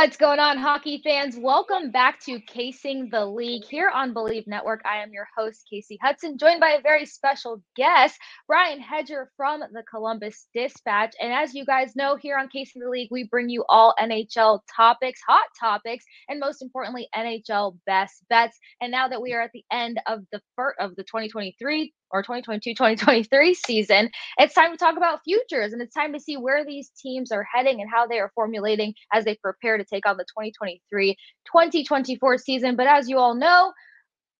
What's going on, hockey fans? Welcome back to Kasing the League here on Bleav Network. I am your host, Casey Hudson, joined by a very special guest, Brian Hedger from the Columbus Dispatch. And as you guys know, here on Kasing the League, we bring you all NHL topics, hot topics, and most importantly, NHL best bets. And now that we are at the end of the first of the 2023 or 2022 2023 season, it's time to talk about futures and it's time to see where these teams are heading and how they are formulating as they prepare to take on the 2023 2024 season. But as you all know,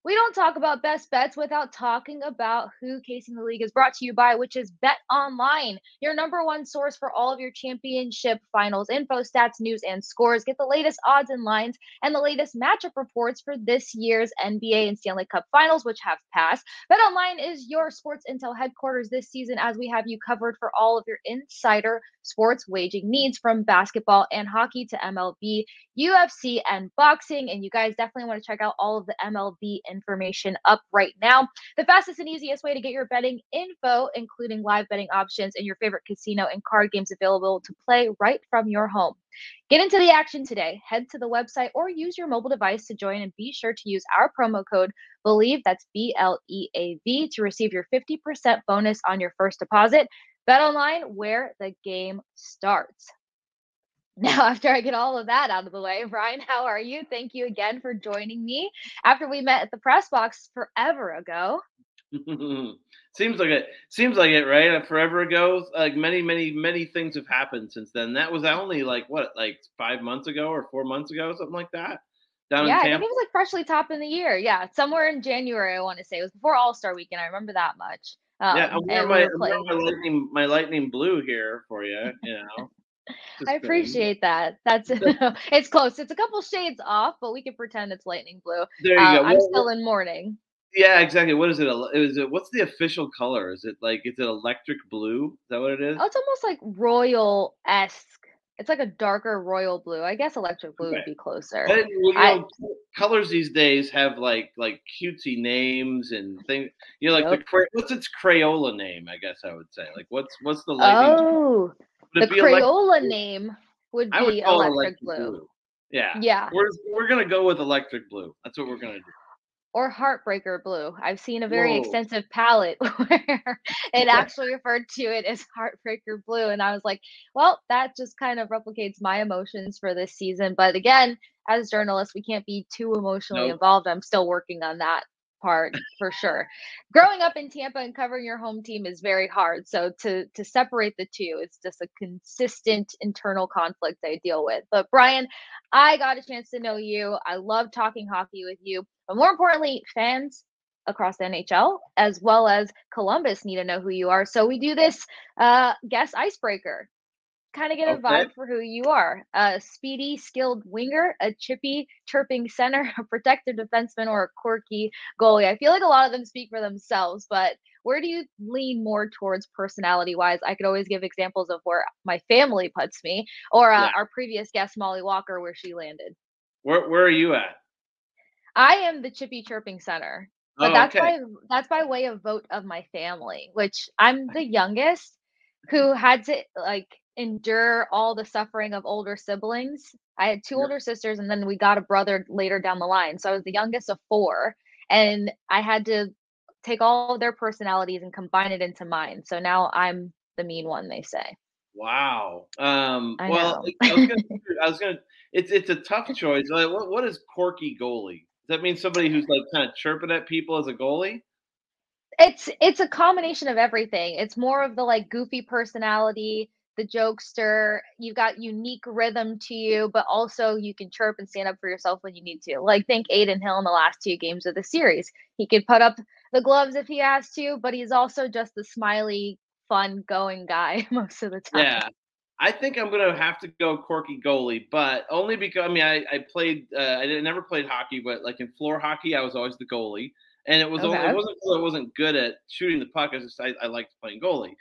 we don't talk about best bets without talking about who Kasing the League is brought to you by, which is Bet Online, your number one source for all of your championship finals info, stats, news, and scores. Get the latest odds and lines and the latest matchup reports for this year's NBA and Stanley Cup finals, which have passed. Bet Online is your sports intel headquarters this season as we have you covered for all of your insider sports waging needs from basketball and hockey to MLB, UFC, and boxing. And you guys definitely want to check out all of the MLB information up right now. The fastest and easiest way to get your betting info, including live betting options and your favorite casino and card games available to play right from your home. Get into the action today. Head to the website or use your mobile device to join and be sure to use our promo code BLEAV, that's B L E A V, to receive your 50% bonus on your first deposit. Bet online where the game starts. Now, after I get all of that out of the way, Brian, how are you? Thank you again for joining me after we met at the press box forever ago. seems like it. Seems like it, right? Forever ago, like many, many, many things have happened since then. That was only like what, like five months ago or four months ago, something like that. Down yeah, I think it was like freshly top in the year. Yeah, somewhere in January, I want to say it was before All Star Weekend. I remember that much. Um, yeah, I'm wearing, my, we my lightning my lightning blue here for you. You know. I appreciate that. That's it's close. It's a couple shades off, but we can pretend it's lightning blue. There you uh, go. I'm still in mourning. Yeah, exactly. What is it? Is it what's the official color? Is it like is it electric blue? Is that what it is? Oh, it's almost like royal esque. It's like a darker royal blue. I guess electric blue okay. would be closer. But, you know, I, colors these days have like like cutesy names and things. You know, like yep. the what's its Crayola name? I guess I would say. Like what's what's the lightning? Oh, the Crayola name would be would electric, electric blue. blue. Yeah. Yeah. We're we're gonna go with electric blue. That's what we're gonna do or Heartbreaker Blue. I've seen a very Whoa. extensive palette where it actually referred to it as Heartbreaker Blue. And I was like, well, that just kind of replicates my emotions for this season. But again, as journalists, we can't be too emotionally nope. involved. I'm still working on that part for sure. Growing up in Tampa and covering your home team is very hard. So to to separate the two, it's just a consistent internal conflict I deal with. But Brian, I got a chance to know you. I love talking hockey with you. But more importantly, fans across the NHL as well as Columbus need to know who you are. So we do this uh guest icebreaker kind of get a okay. vibe for who you are. A speedy, skilled winger, a chippy, chirping center, a protective defenseman, or a quirky goalie. I feel like a lot of them speak for themselves, but where do you lean more towards personality wise? I could always give examples of where my family puts me, or uh, yeah. our previous guest, Molly Walker, where she landed. Where, where are you at? I am the chippy chirping center. But oh, that's okay. by that's by way of vote of my family, which I'm the youngest who had to like endure all the suffering of older siblings. I had two older sisters, and then we got a brother later down the line. So I was the youngest of four, and I had to take all their personalities and combine it into mine. So now I'm the mean one, they say. Wow. Um, I well, I was, gonna, I was gonna. It's it's a tough choice. Like, what what is quirky goalie? Does that mean somebody who's like kind of chirping at people as a goalie? It's it's a combination of everything. It's more of the like goofy personality the jokester. You've got unique rhythm to you, but also you can chirp and stand up for yourself when you need to. Like think Adin Hill in the last two games of the series. He could put up the gloves if he has to, but he's also just the smiley, fun going guy most of the time. Yeah. I think I'm gonna have to go quirky goalie, but only because I mean I, I played uh, I didn't, never played hockey, but like in floor hockey I was always the goalie, and it was okay. only, it wasn't I wasn't good at shooting the puck. I just I, I liked playing goalie.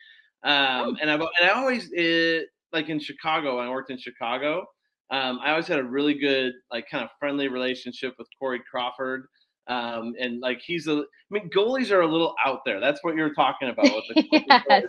Um, oh. and I and I always it, like in Chicago. I worked in Chicago, Um, I always had a really good, like, kind of friendly relationship with Corey Crawford. Um, and like he's a, I mean, goalies are a little out there. That's what you're talking about. With the yes.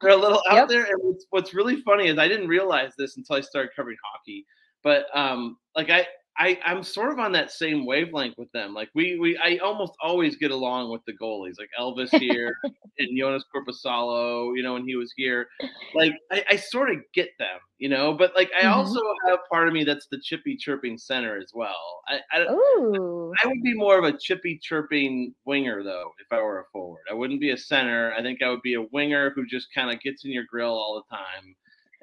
They're a little out yep. there. And what's, what's really funny is I didn't realize this until I started covering hockey. But um, like I, I, I'm sort of on that same wavelength with them. Like we, we, I almost always get along with the goalies, like Elvis here and Joonas Korpisalo, you know, when he was here. Like I, I sort of get them, you know, but like I mm-hmm. also have part of me that's the chippy chirping center as well. I, I, I would be more of a chippy chirping winger though if I were a forward. I wouldn't be a center. I think I would be a winger who just kind of gets in your grill all the time.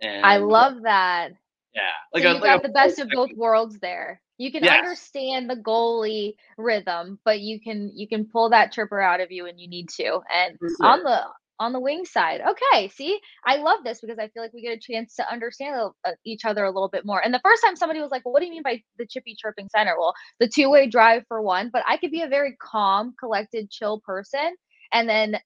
And I love that. Yeah, like so you a, got like the best of both worlds there. You can yes. understand the goalie rhythm, but you can you can pull that chirper out of you when you need to. And sure. on mm-hmm. the on the wing side, okay. See, I love this because I feel like we get a chance to understand each other a little bit more. And the first time somebody was like, "Well, what do you mean by the chippy chirping center?" Well, the two way drive for one, but I could be a very calm, collected, chill person, and then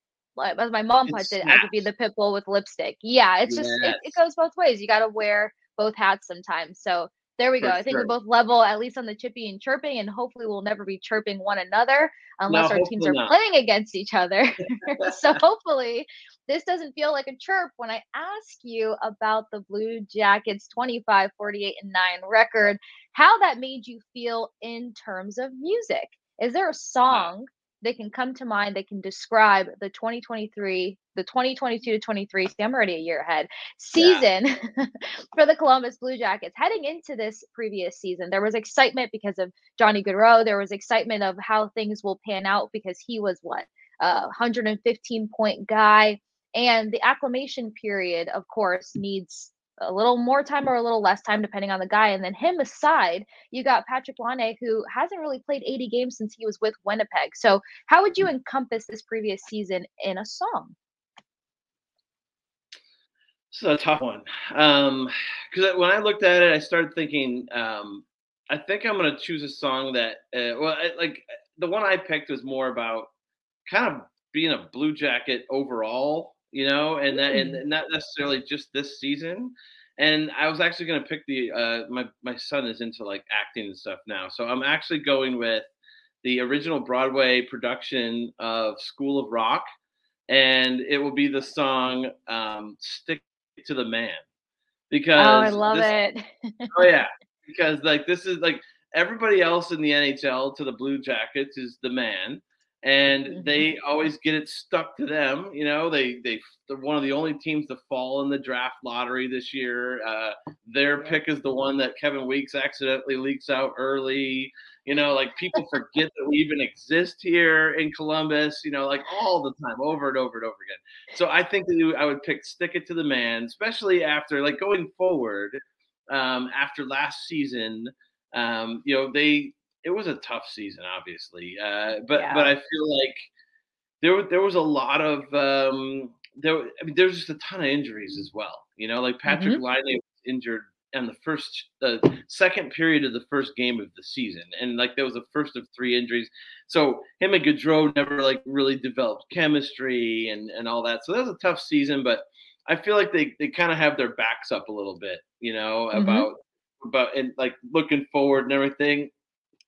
as my mom puts it, I could be the pit bull with lipstick. Yeah, it's yes. just it, it, goes both ways. You got to wear both hats sometimes. So there we For go. I think sure. we both level at least on the chippy and chirping, and hopefully we'll never be chirping one another unless no, our teams are not. playing against each other. so hopefully this doesn't feel like a chirp when I ask you about the Blue Jackets 25, 48, and 9 record, how that made you feel in terms of music. Is there a song that can come to mind they can describe the 2023 the 2022 to 23 see i'm already a year ahead season yeah. for the columbus blue jackets heading into this previous season there was excitement because of johnny gaudreau there was excitement of how things will pan out because he was what a 115 point guy and the acclimation period of course needs a little more time or a little less time depending on the guy. And then him aside, you got Patrick Laine, who hasn't really played 80 games since he was with Winnipeg. So how would you encompass this previous season in a song? This is a tough one. Um, because when I looked at it, I started thinking, um, I think I'm gonna choose a song that, uh, well, I, like the one I picked was more about kind of being a Blue Jacket overall you know, and that and mm. not necessarily just this season. And I was actually going to pick the uh, my my son is into like acting and stuff now, so I'm actually going with the original Broadway production of School of Rock, and it will be the song um, "Stick to the Man." Because oh, I love this, it. oh yeah, because like this is like everybody else in the NHL to the Blue Jackets is the man, and mm-hmm. they always get it stuck to them. You know, they they they're one of the only teams to fall in the draft lottery this year. Uh, their pick is the one that Kevin Weekes accidentally leaks out early. You know, like people forget that we even exist here in Columbus. You know, like all the time, over and over and over again. So I think that I would pick stick it to the man, especially after like going forward um, after last season. Um, you know, they it was a tough season, obviously. Uh, but yeah. but I feel like there there was a lot of um, there. I mean, there's just a ton of injuries as well. You know, like Patrick mm-hmm. Laine was injured in the first the second period of the first game of the season, and like that was the first of three injuries. So him and Gaudreau never like really developed chemistry and and all that. So that was a tough season, but I feel like they they kind of have their backs up a little bit. You know mm-hmm. about about and like looking forward and everything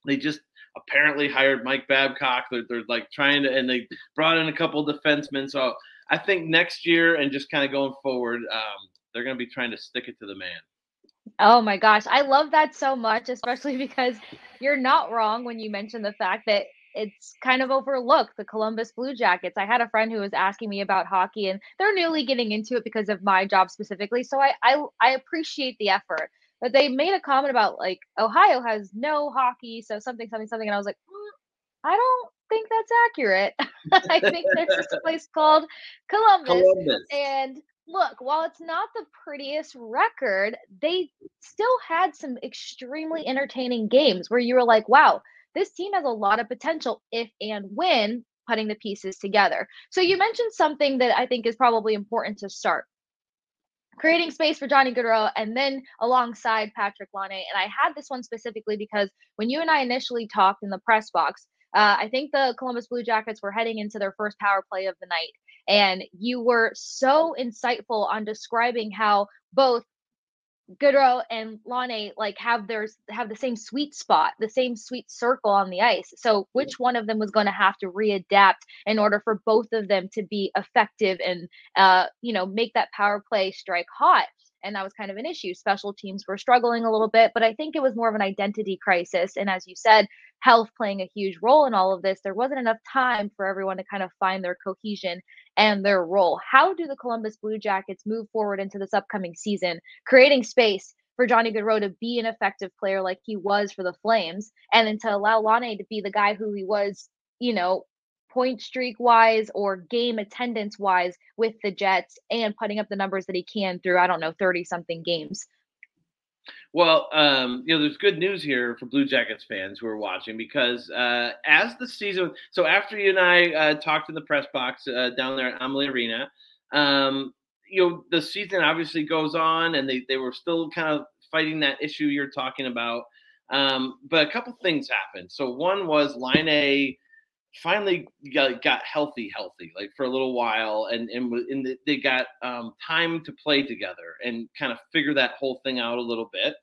they just apparently hired Mike Babcock. They're, they're like trying to, and they brought in a couple defensemen. So I think next year and just kind of going forward, um, they're going to be trying to stick it to the man. Oh my gosh, I love that so much, especially because you're not wrong when you mention the fact that it's kind of overlooked the Columbus Blue Jackets. I had a friend who was asking me about hockey and they're newly getting into it because of my job specifically. So I I, I appreciate the effort but they made a comment about like Ohio has no hockey, so something, something, something, and I was like, mm, I don't think that's accurate. I think there's this place called Columbus, Columbus, and look, while it's not the prettiest record, they still had some extremely entertaining games where you were like, wow, this team has a lot of potential if and when putting the pieces together. So you mentioned something that I think is probably important to start creating space for Johnny Gaudreau and then alongside Patrick Laine. And I had this one specifically because when you and I initially talked in the press box, uh, I think the Columbus Blue Jackets were heading into their first power play of the night. And you were so insightful on describing how both Gaudreau and Laine like have their have the same sweet spot, the same sweet circle on the ice. So which one of them was going to have to readapt in order for both of them to be effective and uh, you know make that power play strike hot? And that was kind of an issue. Special teams were struggling a little bit, but I think it was more of an identity crisis. And as you said, health playing a huge role in all of this. There wasn't enough time for everyone to kind of find their cohesion and their role. How do the Columbus Blue Jackets move forward into this upcoming season, creating space for Johnny Gaudreau to be an effective player like he was for the Flames, and then to allow Laine to be the guy who he was, you know, point streak wise or game attendance wise with the Jets and putting up the numbers that he can through, I don't know, 30 something games. Well, um, you know, there's good news here for Blue Jackets fans who are watching because uh, as the season, so after you and I uh, talked in the press box uh, down there at Amalie Arena, um, you know, the season obviously goes on, and they they were still kind of fighting that issue you're talking about. Um, but a couple things happened. So one was Laine finally got, got healthy, healthy, like for a little while, and and, and they got um, time to play together and kind of figure that whole thing out a little bit.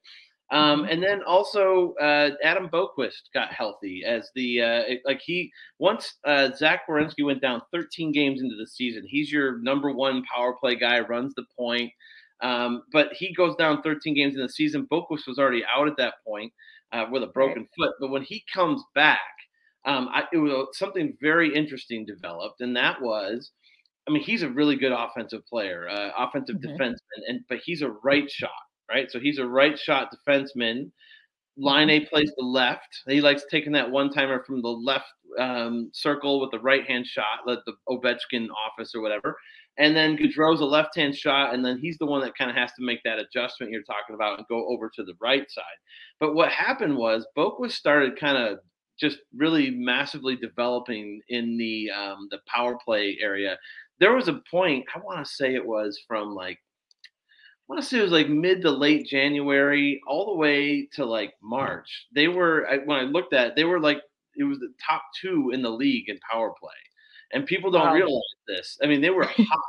Um, mm-hmm. and then also uh, Adam Boqvist got healthy as the uh, it, like he once uh, Zach Werenski went down 13 games into the season. He's your number one power play guy, runs the point. Um, but he goes down 13 games in the season. Boqvist was already out at that point uh, with a broken foot. But when he comes back, um, I, it was something very interesting developed, and that was, I mean, he's a really good offensive player, uh, offensive mm-hmm. defenseman, and but he's a right shot, right? So he's a right shot defenseman. Line mm-hmm. A plays the left. He likes taking that one timer from the left um, circle with the right hand shot, like the Ovechkin office or whatever. And then Gaudreau's a left hand shot, and then he's the one that kind of has to make that adjustment you're talking about and go over to the right side. But what happened was Boqvist started kind of just really massively developing in the um, the power play area. There was a point I want to say it was from like I want to say it was like mid to late January all the way to like March. They were when I looked at it, they were like it was the top two in the league in power play, and people don't wow. realize this. I mean, they were hot.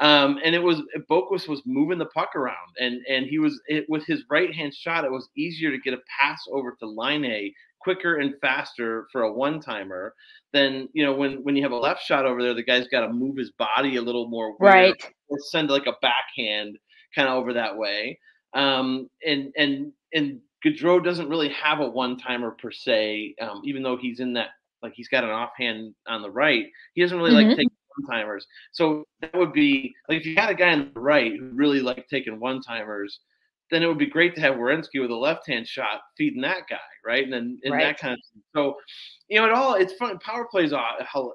Um, and it was Boqvist was moving the puck around, and and he was it, with his right hand shot. It was easier to get a pass over to Laine quicker and faster for a one timer than you know when when you have a left shot over there the guy's got to move his body a little more right. or send like a backhand kind of over that way. Um and and and Gaudreau doesn't really have a one timer per se um, even though he's in that like he's got an offhand on the right he doesn't really mm-hmm. like taking one timers so that would be like if you had a guy on the right who really liked taking one timers then it would be great to have Werenski with a left hand shot feeding that guy, right? And then and right. that kind of thing. so you know it all it's fun power plays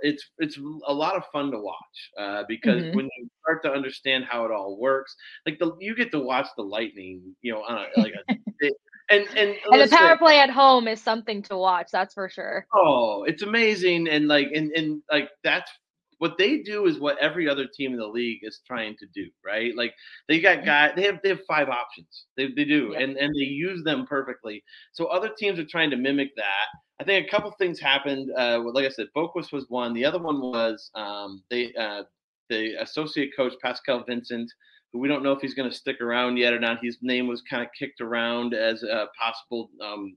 it's it's a lot of fun to watch uh, because mm-hmm. when you start to understand how it all works like the you get to watch the lightning you know on a like a and and, and the power play at home is something to watch that's for sure oh it's amazing and like and and like that's what they do is what every other team in the league is trying to do, right? Like they got guys, they have they have five options. They, they do, and and they use them perfectly. So other teams are trying to mimic that. I think a couple things happened. Uh, like I said, Boqvist was one. The other one was um, they uh, the associate coach Pascal Vincent who we don't know if he's going to stick around yet or not. His name was kind of kicked around as a possible um,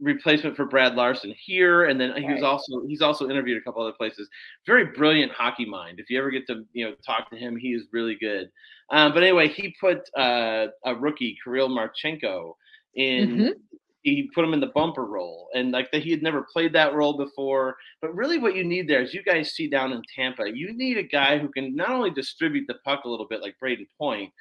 replacement for Brad Larsen here, and then he was also he's also interviewed a couple other places. Very brilliant hockey mind. If you ever get to you know talk to him, he is really good. Um, but anyway, he put uh, a rookie, Kirill Marchenko, in. Mm-hmm. He put him in the bumper role, and like that, he had never played that role before. But really, what you need there, as you guys see down in Tampa, you need a guy who can not only distribute the puck a little bit, like Brayden Point,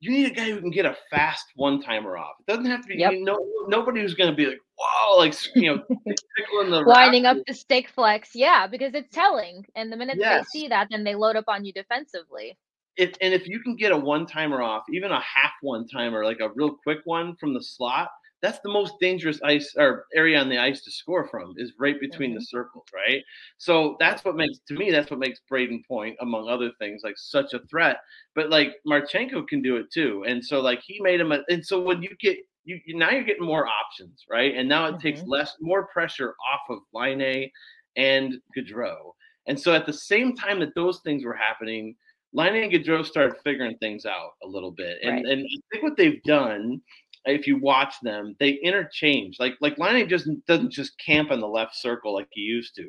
you need a guy who can get a fast one timer off. It doesn't have to be yep. no nobody who's going to be like whoa, like you know, tickling the up the stick flex. Yeah, because it's telling, and the minute yes. they see that, then they load up on you defensively. If, and if you can get a one timer off, even a half one timer, like a real quick one from the slot, that's the most dangerous ice or area on the ice to score from is right between mm-hmm. the circles, right? So that's what makes to me that's what makes Brayden Point, among other things, like such a threat. But like Marchenko can do it too, and so like he made him. A, and so when you get you, you now you're getting more options, right? And now it mm-hmm. takes less more pressure off of Laine and Gaudreau. And so at the same time that those things were happening, Laine and Gaudreau started figuring things out a little bit, and Right. and I think what they've done, if you watch them, they interchange. Like like Laine just doesn't just camp in the left circle like he used to.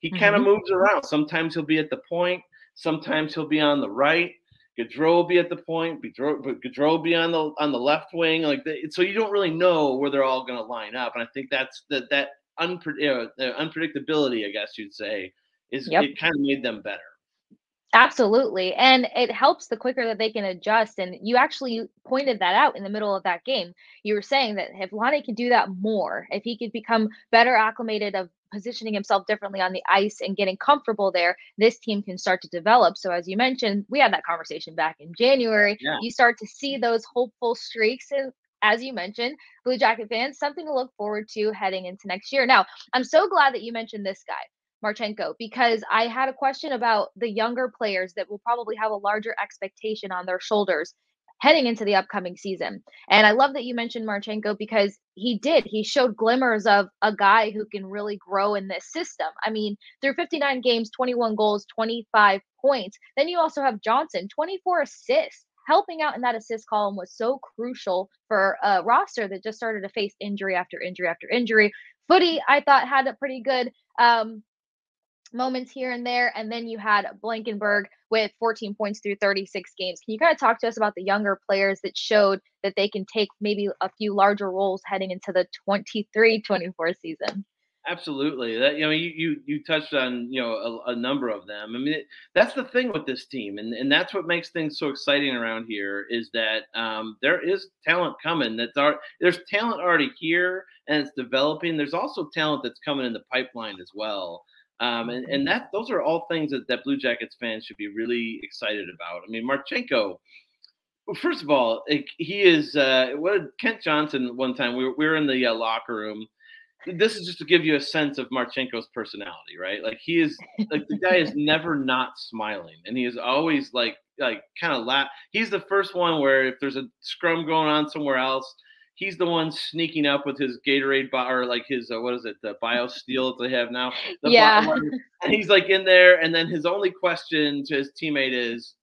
He kind of mm-hmm. moves around. Sometimes he'll be at the point. Sometimes he'll be on the right. Gaudreau will be at the point. Gaudreau, but Gaudreau will be on the on the left wing. Like so, you don't really know where they're all going to line up. And I think that's that that unpre- unpredictability, I guess you'd say, is Yep. it kind of made them better. Absolutely. And it helps the quicker that they can adjust. And you actually pointed that out in the middle of that game. You were saying that if Laine can do that more, if he could become better acclimated of positioning himself differently on the ice and getting comfortable there, this team can start to develop. So as you mentioned, we had that conversation back in January. Yeah. You start to see those hopeful streaks and as you mentioned, Blue Jacket fans, something to look forward to heading into next year. Now, I'm so glad that you mentioned this guy. Marchenko because I had a question about the younger players that will probably have a larger expectation on their shoulders heading into the upcoming season. And I love that you mentioned Marchenko because he did. He showed glimmers of a guy who can really grow in this system. I mean, through 59 games, 21 goals, 25 points. Then you also have Johnson, 24 assists. Helping out in that assist column was so crucial for a roster that just started to face injury after injury after injury. Foudy, I thought, had a pretty good um, moments here and there. And then you had Blankenburg with 14 points through 36 games. Can you kind of talk to us about the younger players that showed that they can take maybe a few larger roles heading into the 23 24 season? Absolutely. That you know, you you, you touched on you know a, a number of them. I mean, it, that's the thing with this team, and and that's what makes things so exciting around here is that um, there is talent coming. That's our there's talent already here, and it's developing. There's also talent that's coming in the pipeline as well. Um, and, and that those are all things that, that Blue Jackets fans should be really excited about. I mean, Marchenko, first of all, he is uh, what Kent Johnson one time we were, we were in the uh, locker room. This is just to give you a sense of Marchenko's personality, right? Like he is like the guy is never not smiling, and he is always like like kind of laugh. He's the first one where if there's a scrum going on somewhere else, he's the one sneaking up with his Gatorade bar, or like his uh, what is it, the BioSteel that they have now. The Yeah. and he's like in there, and then his only question to his teammate is,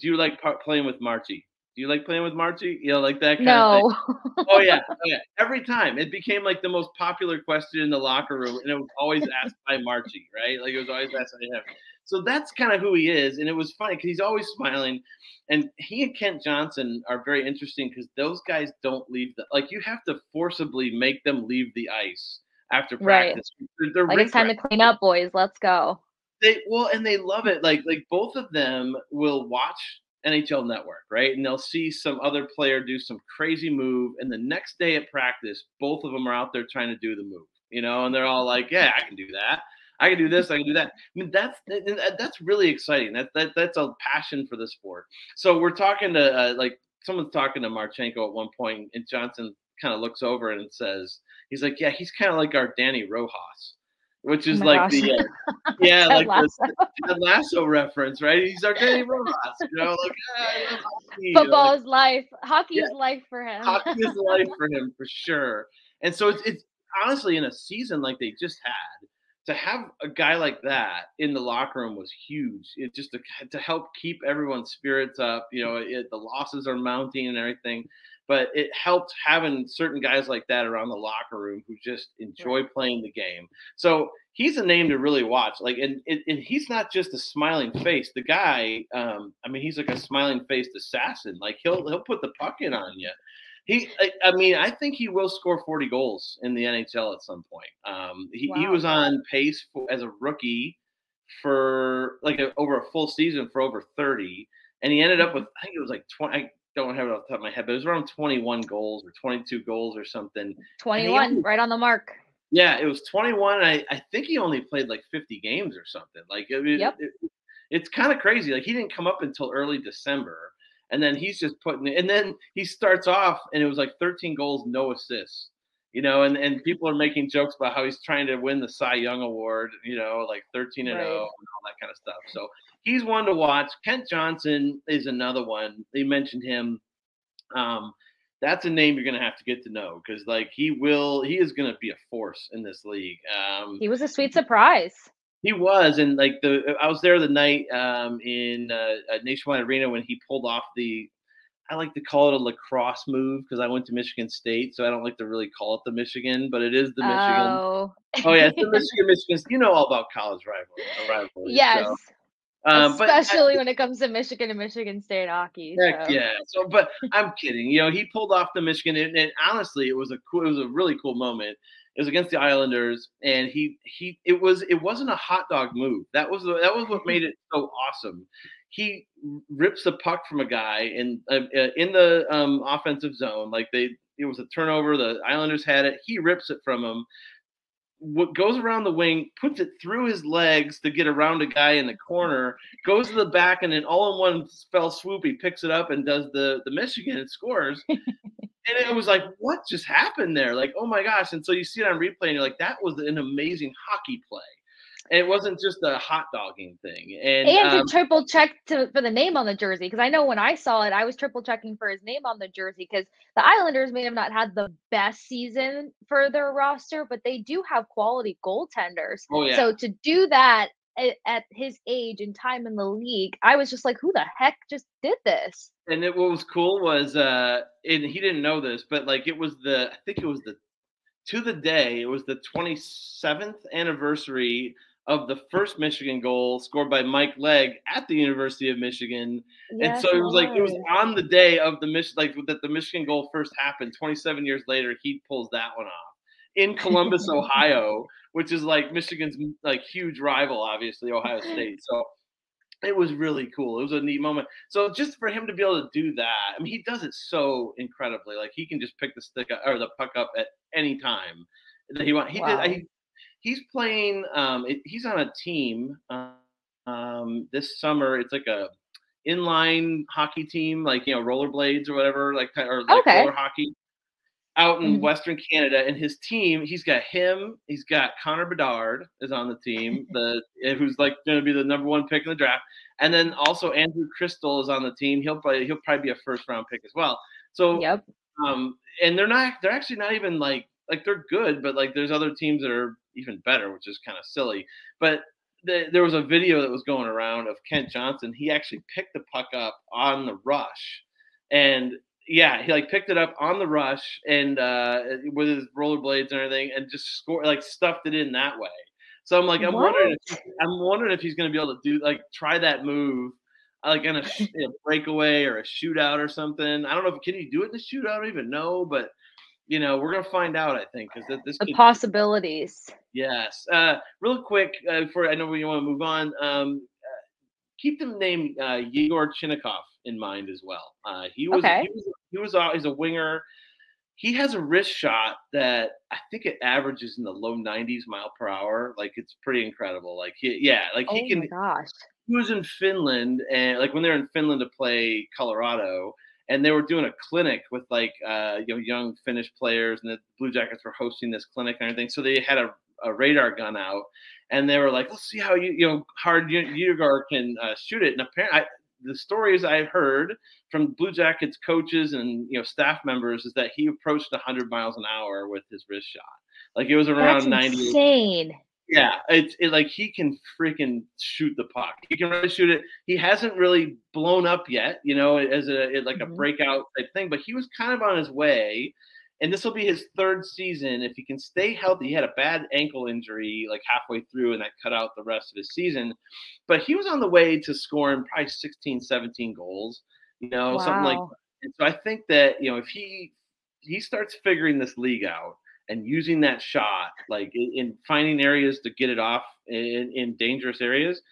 "Do you like par- playing with Marchie? Do you like playing with Marchie? You know, like that kind of thing." No. oh yeah, oh yeah. Every time it became like the most popular question in the locker room, and it was always asked by Marchie, right? Like it was always asked by him. So that's kind of who he is, and it was funny because he's always smiling. And he and Kent Johnson are very interesting because those guys don't leave the like you have to forcibly make them leave the ice after Right. practice. They're, they're like it's time to clean up, boys. Let's go. they well and they love it like like both of them will watch nhl network right and they'll see some other player do some crazy move and the next day at practice both of them are out there trying to do the move you know and they're all like yeah i can do that i can do this i can do that i mean that's that's really exciting that, that that's a passion for the sport so we're talking to uh, like someone's talking to marchenko at one point and johnson kind of looks over and says he's like yeah he's kind of like our dani rojas which Oh is my like gosh. the uh, yeah, like the, Lasso. the lasso reference, right? He's our Dani Rojas, you know, like ah, I love you know, Football like, is life. Hockey Yeah. is life for him. hockey is life for him for sure. And so it's, it's honestly in a season like they just had to have a guy like that in the locker room was huge. It just to, to help keep everyone's spirits up. You know, it, the losses are mounting and everything, but it helped having certain guys like that around the locker room who just enjoy playing the game. So he's a name to really watch. Like, and, and, and he's not just a smiling face. The guy, um, I mean, he's like a smiling faced assassin. Like he'll he'll put the puck in on you. He, I, mean, I think he will score 40 goals in the NHL at some point. Um, he, he was on pace for, as a rookie for like a, over a full season for over 30, and he ended up with I think it was like 20. I don't have it off the top of my head, but it was around 21 goals or 22 goals or something. 21, right on the mark. Yeah, it was 21. And I, I think he only played like 50 games or something. Like, I mean, Yep. it, it's kind of crazy. Like, he didn't come up until early December. And then he's just putting it, and then he starts off, and it was like 13 goals, no assists, you know. And, and people are making jokes about how he's trying to win the Cy Young Award, you know, like 13 and 0 and all that kind of stuff. So he's one to watch. Kent Johnson is another one. They mentioned him. Um, that's a name you're going to have to get to know because, like, he will, he is going to be a force in this league. Um, He was a sweet surprise. He was, and like the I was there the night um, in uh, Nationwide Arena when he pulled off the. I like to call it a lacrosse move because I went to Michigan State, so I don't like to really call it the Michigan, but it is the Michigan. Oh, oh yeah, it's the Michigan Michigan. You know all about college rivalry. rivalry yes. So. Um, Especially I, when it comes to Michigan and Michigan State hockey. Heck so. yeah. So, but I'm kidding. You know, he pulled off the Michigan, and, and, honestly, it was a cool. It was a really cool moment. It was against the Islanders, and he he it was it wasn't a hot dog move. That was that was what made it so awesome. He rips the puck from a guy in uh, uh, in the um, offensive zone, like they it was a turnover. The Islanders had it. He rips it from him. What goes around the wing, puts it through his legs to get around a guy in the corner, goes to the back, and then all in one fell swoop, he picks it up and does the the Michigan and scores. And it was like, what just happened there? Like, oh my gosh! And so you see it on replay, and you're like, that was an amazing hockey play. And it wasn't just a hot dogging thing. And, and um, to triple check to, for the name on the jersey because I know when I saw it, I was triple checking for his name on the jersey because the Islanders may have not had the best season for their roster, but they do have quality goaltenders. Oh, yeah. So to do that at his age and time in the league, I was just like, who the heck just did this? and it, what was cool was uh and he didn't know this but like it was the i think it was the to the day it was the 27th anniversary of the first michigan goal scored by mike legg at the university of michigan. Yes, and so it was like it was on the day of the mission like that the michigan goal first happened 27 years later he pulls that one off in columbus ohio which is like michigan's like huge rival obviously ohio state so it was really cool. It was a neat moment. So just for him to be able to do that, I mean, he does it so incredibly. Like he can just pick the stick up, or the puck up at any time that he wants. He wow. did. He, he's playing. Um, it, he's on a team um, this summer. It's like a inline hockey team, like you know rollerblades or whatever, like or like okay. roller hockey out in mm-hmm. Western Canada, and his team, he's got him, he's got Connor Bedard is on the team, the eh, who's like going to be the number one pick in the draft, and then also Andrew Cristall is on the team. He'll probably he'll probably be a first round pick as well. So, yep. Um, and they're not they're actually not even like like they're good, but like there's other teams that are even better, which is kind of silly. But the, there was a video that was going around of Kent Johnson. He actually picked the puck up on the rush, and yeah, he like picked it up on the rush and uh, with his rollerblades and everything, and just score like stuffed it in that way. So I'm like, I'm what? wondering, if, I'm wondering if he's to be able to do like try that move, like in a, in a, breakaway or a shootout or something. I don't know if can he do it in the shootout. I don't even know, but you know, we're gonna find out. I think because this the could, possibilities. Yes. Uh, real quick uh, before I know we want to move on. Um, keep the name uh, Yegor Chinakhov in mind as well. Uh, he was okay. he was he was a, he's a winger. He has a wrist shot that I think it averages in the low 90s mile per hour. Like it's pretty incredible. Like he, yeah, like oh he can. gosh. He was in Finland and like when they're in Finland to play Colorado, and they were doing a clinic with like uh, you know young Finnish players, and the Blue Jackets were hosting this clinic and everything. So they had a, a radar gun out, and they were like, "Let's see how you you know hard Yegor can uh, shoot it." And apparently, the stories I heard from Blue Jackets coaches and you know staff members is that he approached 100 miles an hour with his wrist shot. Like it was around That's 90. Insane. Yeah, it's it, like he can freaking shoot the puck. He can really shoot it. He hasn't really blown up yet, you know, as a like mm-hmm. a breakout type thing. But he was kind of on his way and this will be his third season. If he can stay healthy, he had a bad ankle injury like halfway through, and that cut out the rest of his season. But he was on the way to scoring probably 16, 17 goals, you know, wow. something like. And so I think that you know if he he starts figuring this league out and using that shot like in, in finding areas to get it off in, in dangerous areas,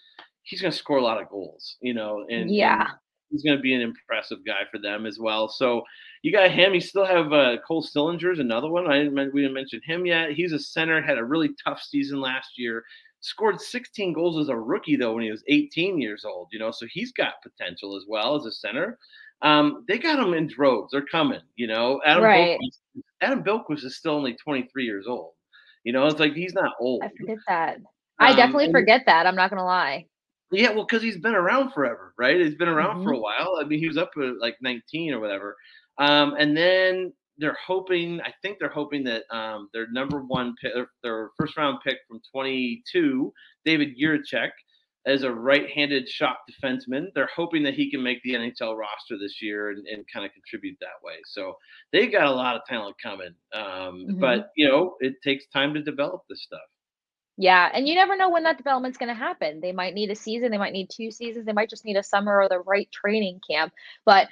he's going to score a lot of goals, you know. And yeah. And, he's going to be an impressive guy for them as well. So you got him. You still have uh, Cole Sillinger's another one. I didn't we didn't mention him yet. He's a center. Had a really tough season last year. Scored 16 goals as a rookie though when he was 18 years old. You know, so he's got potential as well as a center. Um, they got him in droves. They're coming. You know, Adam right. Boqvist, Adam Boqvist is still only 23 years old. You know, it's like he's not old. I forget that. I um, definitely forget that. I'm not gonna lie. Yeah, well, because he's been around forever, right? He's been around mm-hmm. for a while. I mean, he was up at like 19 or whatever. Um, and then they're hoping. I think they're hoping that um, their number one pick, their first round pick from 22, David Jiricek, as a right-handed shot defenseman. They're hoping that he can make the NHL roster this year and, and kind of contribute that way. So they've got a lot of talent coming. Um, mm-hmm. But you know, it takes time to develop this stuff. Yeah, and you never know when that development's going to happen. They might need a season, they might need two seasons, they might just need a summer or the right training camp. But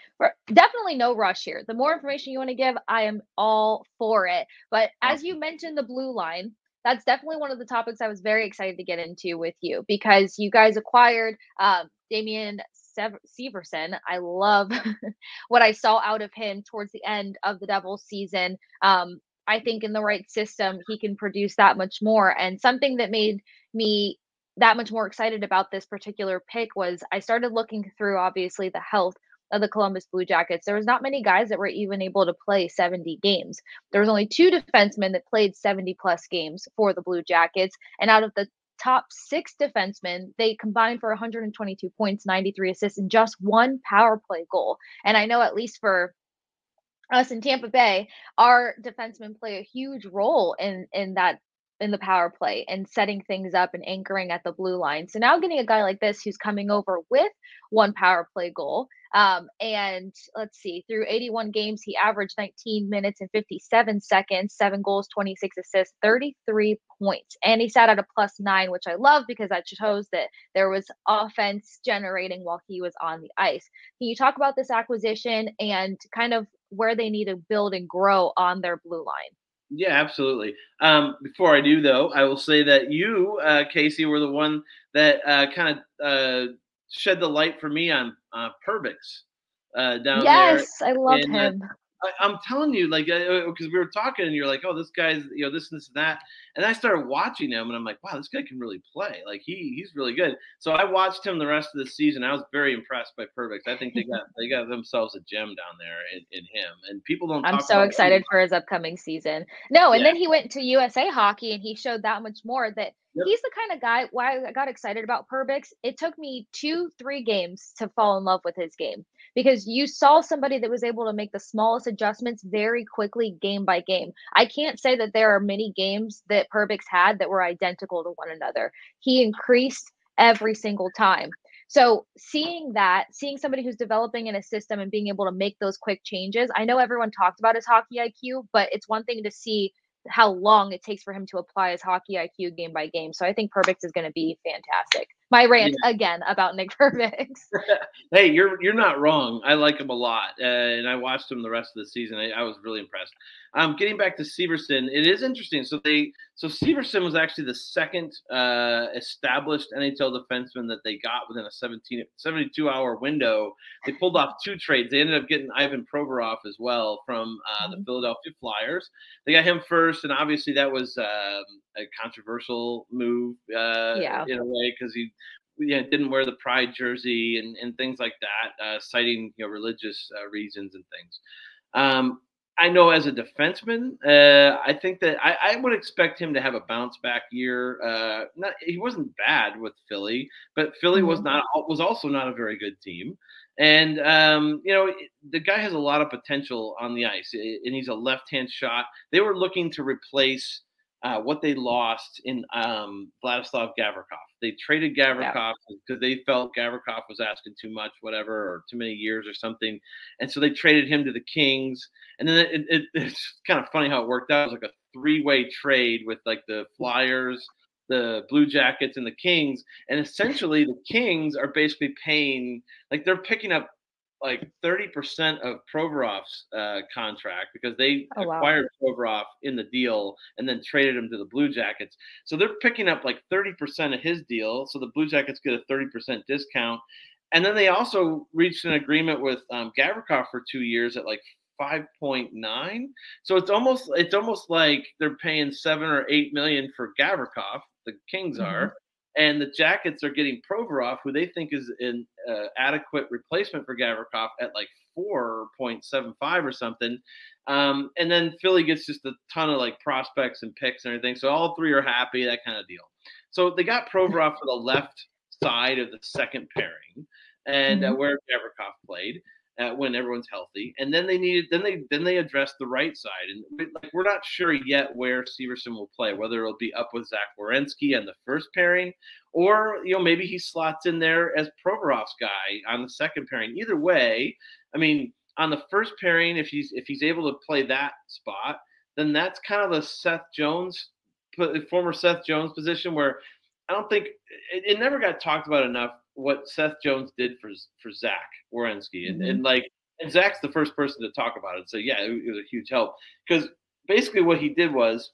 definitely no rush here. The more information you want to give, I am all for it. But as you mentioned, the blue line, that's definitely one of the topics I was very excited to get into with you because you guys acquired um, Damon Severson. I love what I saw out of him towards the end of the Devils season. Um, I think in the right system, he can produce that much more. And something that made me that much more excited about this particular pick was I started looking through obviously the health of the Columbus Blue Jackets, there was not many guys that were even able to play 70 games. There was only two defensemen that played 70 plus games for the Blue Jackets, and out of the top six defensemen, they combined for 122 points, 93 assists, and just one power play goal. And I know at least for us in Tampa Bay, our defensemen play a huge role in in that in the power play and setting things up and anchoring at the blue line. So now getting a guy like this who's coming over with one power play goal um, and let's see, through 81 games, he averaged 19 minutes and 57 seconds, seven goals, 26 assists, 33 points. And he sat at a plus nine, which I love because that shows that there was offense generating while he was on the ice. Can you talk about this acquisition and kind of where they need to build and grow on their blue line? Yeah, absolutely. Um, before I do, though, I will say that you, uh, Casey, were the one that uh, kind of uh, shed the light for me on uh, Perbix uh, down yes, there. Yes, I love and, uh, him. I, am telling you, like, because uh, we were talking, and you're like, "Oh, this guy's, you know, this and this and that," and I started watching him, and I'm like, "Wow, this guy can really play. Like, he he's really good." So I watched him the rest of the season. I was very impressed by Perbix. I think they got they got themselves a gem down there in, in him, and people don't. I'm so excited him. for his upcoming season. No, and yeah. then he went to USA Hockey, and he showed that much more that Yep. He's the kind of guy why I got excited about Perbix. It took me two, three games to fall in love with his game because you saw somebody that was able to make the smallest adjustments very quickly, game by game. I can't say that there are many games that Perbix had that were identical to one another. He increased every single time. So seeing that, seeing somebody who's developing in a system and being able to make those quick changes, I know everyone talked about his hockey IQ, but it's one thing to see how long it takes for him to apply his hockey IQ game by game. So I think Perbix is going to be fantastic. My rant yeah. again about Nick Perbix. hey, you're you're not wrong. I like him a lot, uh, and I watched him the rest of the season. I, I was really impressed. Um, getting back to Severson, it is interesting. So they so Severson was actually the second uh, established NHL defenseman that they got within a 17, 72 hour window. They pulled off two trades. They ended up getting Ivan Provorov as well from uh, the mm-hmm. Philadelphia Flyers. They got him first, and obviously that was um, a controversial move uh, yeah. in a way because he you know, didn't wear the pride jersey and, and things like that, uh, citing you know religious uh, reasons and things. Um, I know as a defenseman, uh, I think that I, I, would expect him to have a bounce back year. Uh, not, he wasn't bad with Philly, but Philly mm-hmm. was not was also not a very good team. And um, you know, the guy has a lot of potential on the ice, and he's a left-hand shot. They were looking to replace uh, what they lost in um, Vladislav Gavrikov. They traded Gavrikov because yeah. they felt Gavrikov was asking too much, whatever, or too many years or something, and so they traded him to the Kings. And then it, it, it's kind of funny how it worked out. It was like a three-way trade with like the Flyers, the Blue Jackets, and the Kings. And essentially, the Kings are basically paying like they're picking up like 30% of Provorov's uh, contract because they oh, acquired wow. Provorov in the deal and then traded him to the Blue Jackets. So they're picking up like 30% of his deal. So the Blue Jackets get a 30% discount. And then they also reached an agreement with um, Gavrikov for two years at like 5.9. So it's almost it's almost like they're paying seven or eight million for Gavrikov. The Kings mm-hmm. are, and the Jackets are getting Provorov, who they think is an uh, adequate replacement for Gavrikov at like 4.75 or something. Um, and then Philly gets just a ton of like prospects and picks and everything. So all three are happy, that kind of deal. So they got Provorov for the left side of the second pairing, and uh, mm-hmm. where Gavrikov played. When everyone's healthy. And then they needed then they then they addressed the right side. And like we're not sure yet where Severson will play, whether it'll be up with Zach Werenski on the first pairing, or you know maybe he slots in there as Provorov's guy on the second pairing. Either way, I mean on the first pairing, if he's if he's able to play that spot, then that's kind of the Seth Jones former Seth Jones position where I don't think it, it never got talked about enough what Seth Jones did for for Zach Werenski, and, mm-hmm. and like and Zach's the first person to talk about it. So yeah, it, it was a huge help because basically what he did was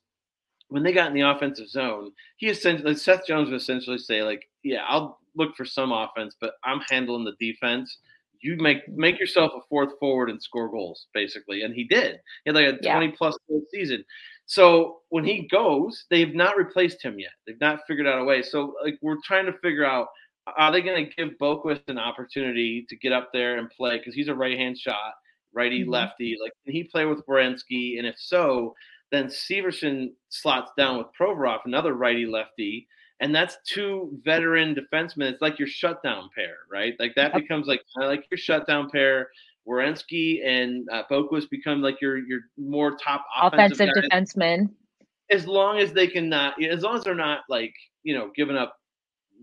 when they got in the offensive zone, he essentially Seth Jones would essentially say like, yeah, I'll look for some offense, but I'm handling the defense. You make make yourself a fourth forward and score goals, basically, and he did. He had like a yeah. 20 plus goal season. So when he goes, they've not replaced him yet. They've not figured out a way. So like we're trying to figure out are they going to give Boqvist an opportunity to get up there and play because he's a right hand shot, righty mm-hmm. lefty. Like can he play with Werenski? And if so, then Severson slots down with Provorov, another righty lefty. And that's two veteran defensemen. It's like your shutdown pair, right? Like that yep. becomes like kind of like your shutdown pair. Werenski and uh, Boqvist become like your your more top offensive, offensive defensemen. As long as they can not, as long as they're not like you know giving up,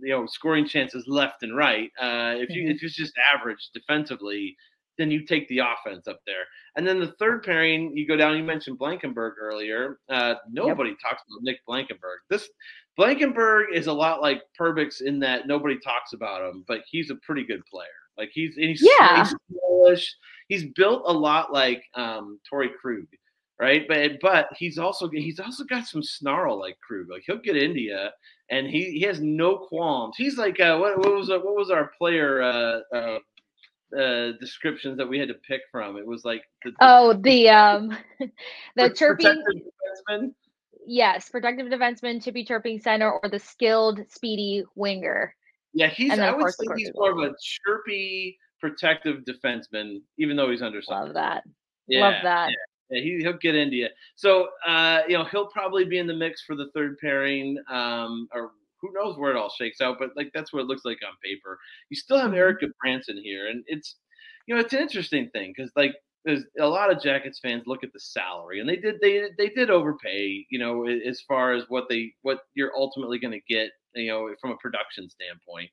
you know, scoring chances left and right. Uh, if you mm-hmm. if it's just average defensively, then you take the offense up there. And then the third pairing, you go down. You mentioned Blankenburg earlier. Uh, nobody yep. talks about Nick Blankenburg. This Blankenburg is a lot like Perbix in that nobody talks about him, but he's a pretty good player. Like he's he's yeah. he's. He's built a lot like um Torey Krug, right? But but he's also he's also got some snarl like Krug. Like he'll get India and he, he has no qualms. He's like uh, what, what was what was our player uh, uh, uh, descriptions that we had to pick from? It was like the, the oh the um the chirping defenseman. Yes, protective defenseman, chippy chirping center, or the skilled speedy winger. Yeah, he's. I would say he's more of a chirpy, protective defenseman, even though he's undersized. Love that. Yeah, Love that. Yeah. Yeah he, will get India. So, uh, you know, he'll probably be in the mix for the third pairing, um, or who knows where it all shakes out. But like that's what it looks like on paper. You still have Erik Gudbranson here, and it's, you know, it's an interesting thing because like there's a lot of Jackets fans look at the salary, and they did they they did overpay, you know, as far as what they what you're ultimately going to get you know, from a production standpoint.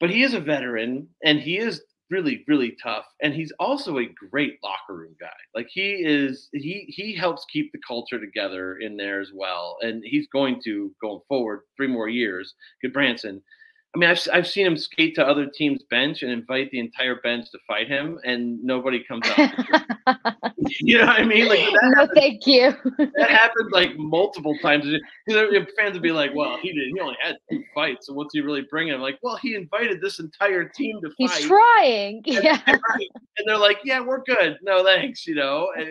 But he is a veteran and he is really, really tough. And he's also a great locker room guy. Like he is, he he helps keep the culture together in there as well. And he's going to going forward three more years. Gudbranson I mean, I've, I've seen him skate to other teams' bench and invite the entire bench to fight him, and nobody comes out. you know what I mean? Like no, happened, thank you. that happened like multiple times. You know, Fans would be like, "Well, he didn't. He only had two fights, so what's he really bringing?" I'm like, well, he invited this entire team to fight. He's trying. And, yeah. And they're like, "Yeah, we're good. No thanks." You know, and,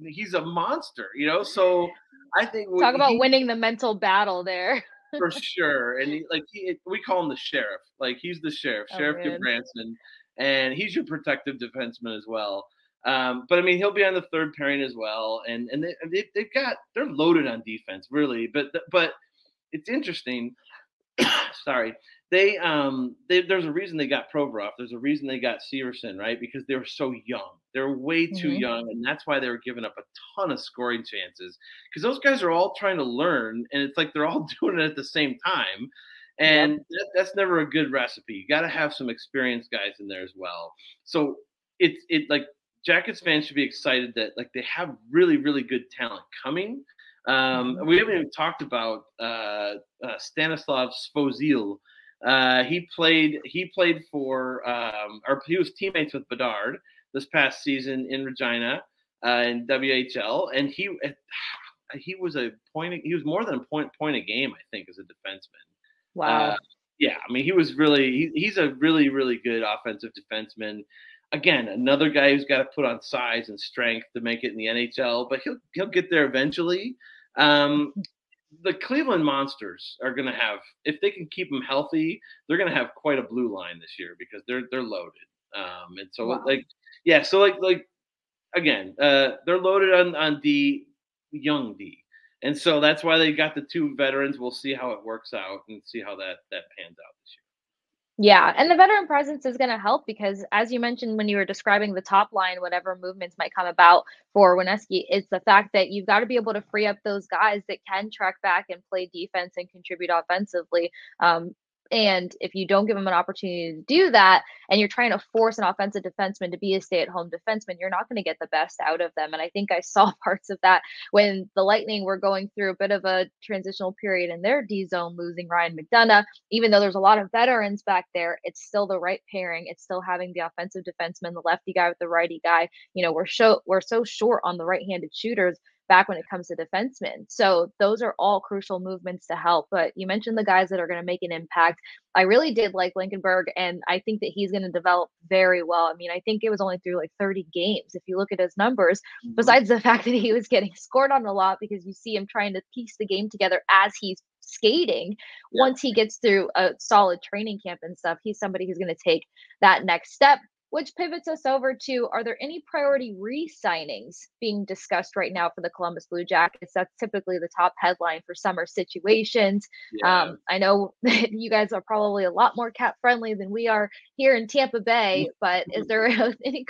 he's a monster. You know, so I think we talk about he, winning the mental battle there for sure. And he, like he, we call him the sheriff. Like he's the sheriff, oh, Sheriff man. Branson, and he's your protective defenseman as well. Um, but I mean, he'll be on the third pairing as well, and and they, they they've got they're loaded on defense really. But but it's interesting. sorry, they um they, there's a reason they got Provorov. There's a reason they got Severson, right? Because they were so young. They're way too mm-hmm. young, and that's why they were giving up a ton of scoring chances. Because those guys are all trying to learn, and it's like they're all doing it at the same time. And yep. that, that's never a good recipe. You got to have some experienced guys in there as well. So it's it like Jackets fans should be excited that like they have really really good talent coming. Um, mm-hmm. we haven't even talked about uh, uh, Stanislav Svozil. Uh, he played he played for um, or he was teammates with Bedard this past season in Regina uh, in WHL, and he he was a point he was more than a point point a game I think as a defenseman. Wow. Uh, yeah, I mean he was really he, he's a really really good offensive defenseman. Again, another guy who's got to put on size and strength to make it in the NHL, but he'll he'll get there eventually. Um, the Cleveland Monsters are going to have, if they can keep them healthy, they're going to have quite a blue line this year because they're they're loaded. Um, and so wow. like, yeah, so like like again, uh, they're loaded on on D, young D, and so that's why they got the two veterans. We'll see how it works out and see how that that pans out this year. Yeah, and the veteran presence is going to help because, as you mentioned when you were describing the top line, whatever movements might come about for Werenski, it's the fact that you've got to be able to free up those guys that can track back and play defense and contribute offensively. Um, and if you don't give them an opportunity to do that, and you're trying to force an offensive defenseman to be a stay at home defenseman, you're not going to get the best out of them. And I think I saw parts of that when the Lightning were going through a bit of a transitional period in their D zone, losing Ryan McDonagh. Even though there's a lot of veterans back there, it's still the right pairing. It's still having the offensive defenseman, the lefty guy with the righty guy. You know, we're, show, we're so short on the right handed shooters back when it comes to defensemen. So those are all crucial movements to help. But you mentioned the guys that are going to make an impact. I really did like Blankenburg, and I think that he's going to develop very well. I mean, I think it was only through like 30 games. If you look at his numbers, mm-hmm. besides the fact that he was getting scored on a lot because you see him trying to piece the game together as he's skating yeah. once he gets through a solid training camp and stuff he's somebody who's going to take that next step which pivots us over to are there any priority re signings being discussed right now for the Columbus Blue Jackets? That's typically the top headline for summer situations. Yeah. Um, I know you guys are probably a lot more cap friendly than we are here in Tampa Bay, but is there any,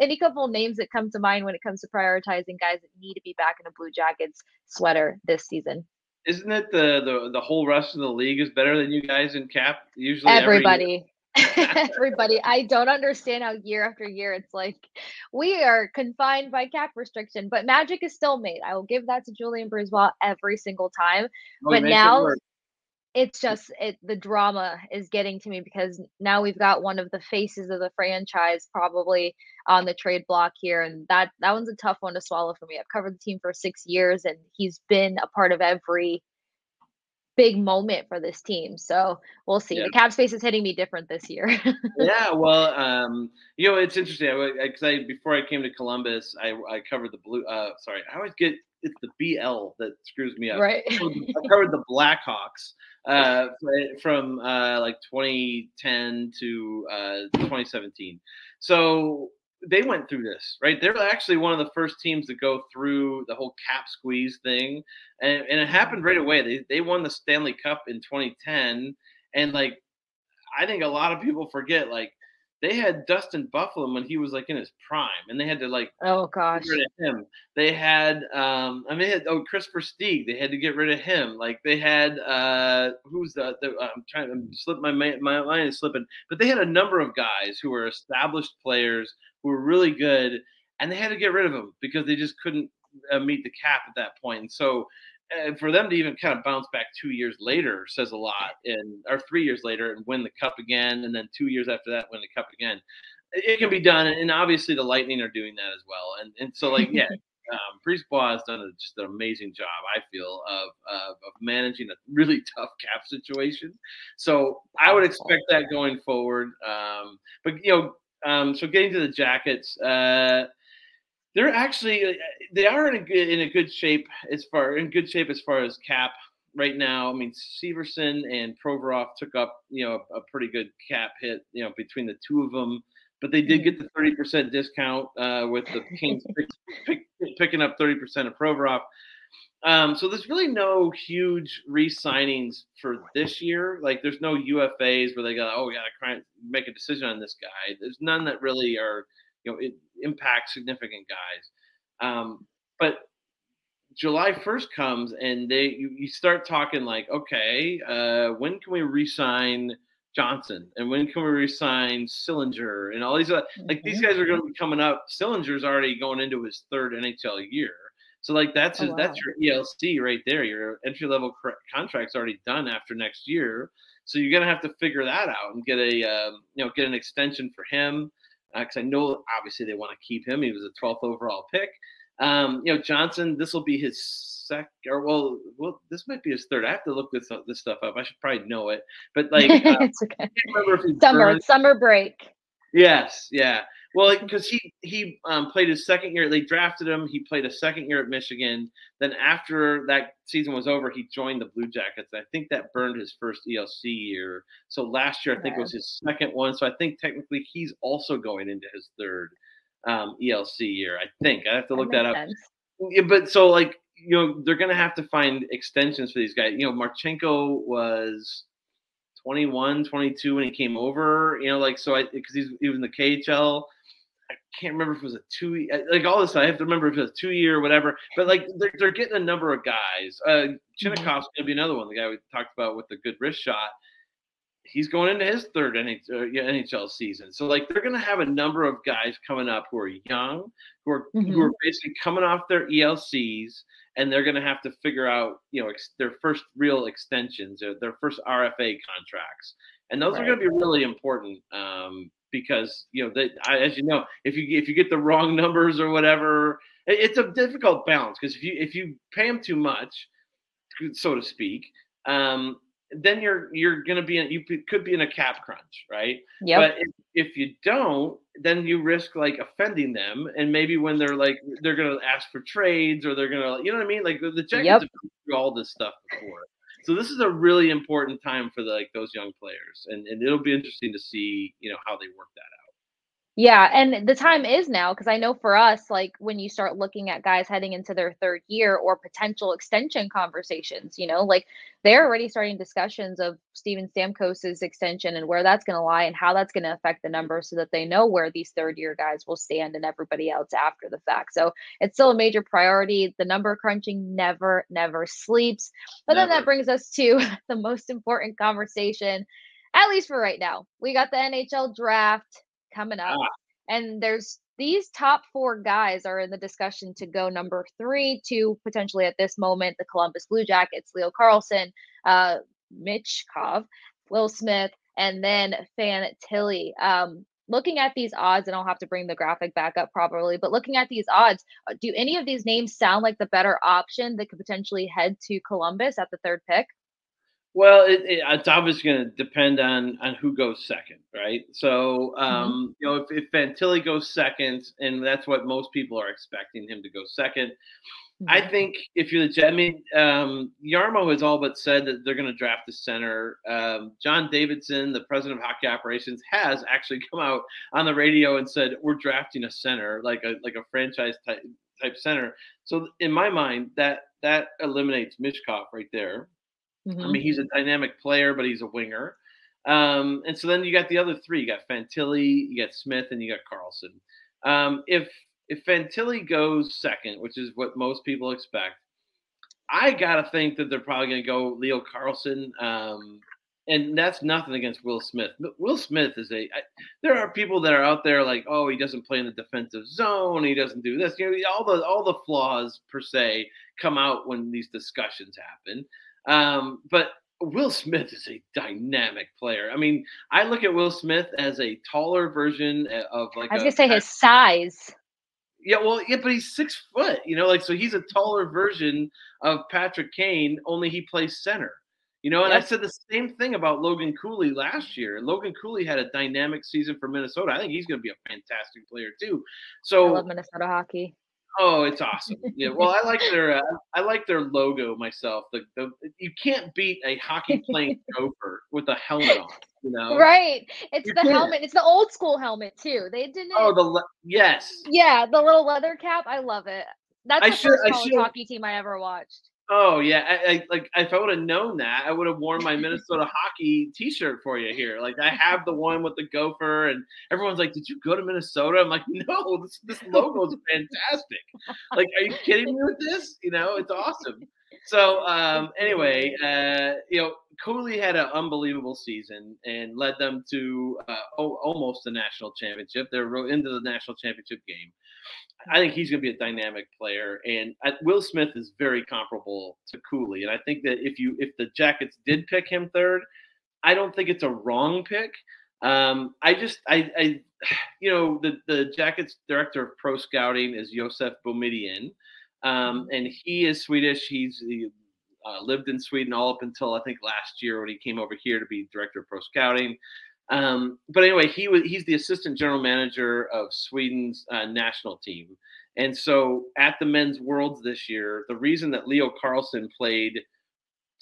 any couple names that come to mind when it comes to prioritizing guys that need to be back in a Blue Jackets sweater this season? Isn't it the, the the whole rest of the league is better than you guys in cap? Usually, everybody. everybody. I don't understand how year after year it's like we are confined by cap restriction, but magic is still made. I will give that to Julien BriseBois every single time. Oh, but now it it's just it the drama is getting to me because now we've got one of the faces of the franchise probably on the trade block here and that that one's a tough one to swallow for me. I've covered the team for 6 years and he's been a part of every big moment for this team. So we'll see. Yeah. The cap space is hitting me different this year. yeah, well, um, you know, it's interesting because I, I, before I came to Columbus, I, I covered the blue. Uh, sorry, I always get it's the BL that screws me up. Right. I covered the Blackhawks uh, from uh, like 2010 to uh, 2017. So they went through this, right? They're actually one of the first teams to go through the whole cap squeeze thing, and, and it happened right away. They they won the Stanley Cup in 2010, and like I think a lot of people forget, like they had Dustin Byfuglien when he was like in his prime, and they had to like oh gosh get rid of him. They had um I mean they had oh Kris Versteeg, they had to get rid of him. Like they had uh who's the, the I'm trying to slip my my mind is slipping, but they had a number of guys who were established players who were really good, and they had to get rid of them because they just couldn't uh, meet the cap at that point. And so, uh, for them to even kind of bounce back two years later says a lot, and or three years later and win the cup again, and then two years after that win the cup again. It can be done, and obviously the Lightning are doing that as well. And and so like yeah. Um, Brisebois has done a, just an amazing job, I feel, of, of, of managing a really tough cap situation. So I would expect that going forward. Um, but you know, um, so getting to the Jackets, uh, they're actually uh, they are in a good in a good shape as far in good shape as far as cap right now. I mean, Severson and Provorov took up you know a, a pretty good cap hit you know between the two of them, but they did get the thirty percent discount uh, with the Kings pick, pick, picking up thirty percent of Provorov. Um, so there's really no huge re-signings for this year. Like there's no UFAs where they go, oh yeah, to make a decision on this guy. There's none that really are, you know, it impact significant guys. Um, but July 1st comes and they you, you start talking like, okay, uh, when can we re-sign Johnson and when can we re-sign Sillinger and all these other, like these mm-hmm. guys are going to be coming up. Sillinger's already going into his third NHL year. So like that's oh, wow. that's your ELC right there. Your entry level contract's already done after next year. So you're gonna have to figure that out and get a um, you know get an extension for him because uh, I know obviously they want to keep him. He was a 12th overall pick. Um, you know Johnson, this will be his second or well, well, this might be his third. I have to look this this stuff up. I should probably know it, but like uh, it's okay. summer summer break. Yes, yeah. Well, because he he um, played his second year, they drafted him. He played a second year at Michigan. Then after that season was over, he joined the Blue Jackets. I think that burned his first ELC year. So last year, I think it was his second one. So I think technically he's also going into his third um, ELC year. I think I have to look that, that up. Yeah, but so like you know they're gonna have to find extensions for these guys. You know, Marchenko was 21, 22 when he came over. You know, like so I because he's he was in the KHL. I can't remember if it was a two like all this. Time, I have to remember if it was two year or whatever. But like they're, they're getting a number of guys. Uh, Chinakhov's mm-hmm. gonna be another one. The guy we talked about with the good wrist shot. He's going into his third NHL uh, season. So like they're gonna have a number of guys coming up who are young, who are mm-hmm. who are basically coming off their ELCs and they're going to have to figure out, you know, ex- their first real extensions, or their first RFA contracts, and those right. are going to be really important um, because you know, I, as you know, if you if you get the wrong numbers or whatever, it, it's a difficult balance because if you if you pay them too much, so to speak, um, then you're you're going to be in, you could be in a cap crunch, right? Yeah. But if, if you don't, then you risk like offending them, and maybe when they're like they're going to ask for trades or they're going to you know what I mean? Like the, Jackets yep. have through all this stuff before, so this is a really important time for the, like those young players, and and it'll be interesting to see you know how they work that out. Yeah, and the time is now because I know for us, like when you start looking at guys heading into their third year or potential extension conversations, you know, like they're already starting discussions of Steven Stamkos's extension and where that's going to lie and how that's going to affect the numbers so that they know where these third year guys will stand and everybody else after the fact. So it's still a major priority. The number crunching never, never sleeps. But never. then that brings us to the most important conversation, at least for right now. We got the NHL draft coming up. Ah. And there's these top four guys are in the discussion to go number three to potentially at this moment the Columbus Blue Jackets, Leo Carlsson, uh, Michkov, Will Smith, and then Fantilli. Um, looking at these odds, and I'll have to bring the graphic back up probably, but looking at these odds, uh, do any of these names sound like the better option that could potentially head to Columbus at the third pick? Well, it, it, it's obviously going to depend on on who goes second, right? So, mm-hmm. um, mm-hmm. you know, if, if Fantilli goes second, and that's what most people are expecting him to go 2nd mm-hmm. I think if you're the I mean, um, Jarmo has all but said that they're going to draft the center. Um, John Davidson, the president of hockey operations, has actually come out on the radio and said we're drafting a center, like a like a franchise type type center. So in my mind, that that eliminates Michkov right there. Mm-hmm. I mean, he's a dynamic player, but he's a winger. Um, and so then you got the other three. You got Fantilli, you got Smith, and you got Carlsson. Um, if if Fantilli goes second, which is what most people expect, I gotta think that they're probably gonna go Leo Carlsson. Um, and that's nothing against Will Smith. Will Smith is a. I, there are people that are out there like, oh, he doesn't play in the defensive zone. He doesn't do this. You know, all the all the flaws per se come out when these discussions happen. Um, but Will Smith is a dynamic player. I mean, I look at Will Smith as a taller version eh, of like. I was gonna say his size. Yeah, well, yeah, but he's six foot. You know, like so he's a taller version of Patrick Kane. Only he plays center. You know, and yep. I said the same thing about Logan Cooley last year. Logan Cooley had a dynamic season for Minnesota. I think he's going to be a fantastic player too. So I love Minnesota hockey. Oh, it's awesome. Yeah. Well, I like their uh, I like their logo myself. The, the you can't beat a hockey playing gopher with a helmet on. You know? Right. It's you the can't. helmet. It's the old school helmet too. They didn't. Oh, the le- yes. Yeah, the little leather cap. I love it. That's the I should, first college hockey team I ever watched. Oh yeah, I, I, like if I would have known that, I would have worn my Minnesota hockey T-shirt for you here. Like I have the one with the gopher, and everyone's like, "Did you go to Minnesota?" I'm like, "No, this this logo is fantastic. Like, are you kidding me with this? You know, it's awesome." So um, anyway, uh, you know, Cooley had an unbelievable season and led them to uh, almost the national championship. They're into the national championship game. I think he's going to be a dynamic player, and Will Smith is very comparable to Cooley. And I think that if you if the Jackets did pick him third, I don't think it's a wrong pick. Um, I just I, I you know the the Jackets director of pro scouting is Josef Boumedienne, um, and he is Swedish. He's he, uh, lived in Sweden all up until I think last year when he came over here to be director of pro scouting. Um, but anyway, he was he's the assistant general manager of Sweden's uh, national team. And so at the men's worlds this year, the reason that Leo Carlsson played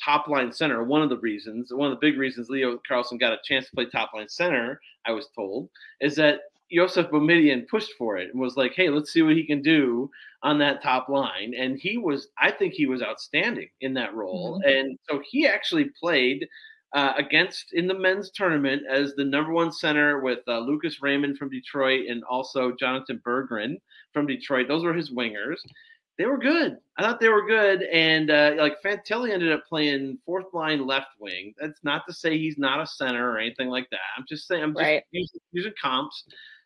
top line center, one of the reasons, one of the big reasons Leo Carlsson got a chance to play top line center, I was told, is that Josef Boumedienne pushed for it and was like, hey, let's see what he can do on that top line. And he was, I think he was outstanding in that role. Mm-hmm. And so he actually played uh, against in the men's tournament as the number one center with uh, Lucas Raymond from Detroit and also Jonathan Berggren from Detroit. Those were his wingers. They were good. I thought they were good, and uh, like Fantilli ended up playing fourth line left wing. That's not to say he's not a center or anything like that. I'm just saying I'm just right. using, using comps.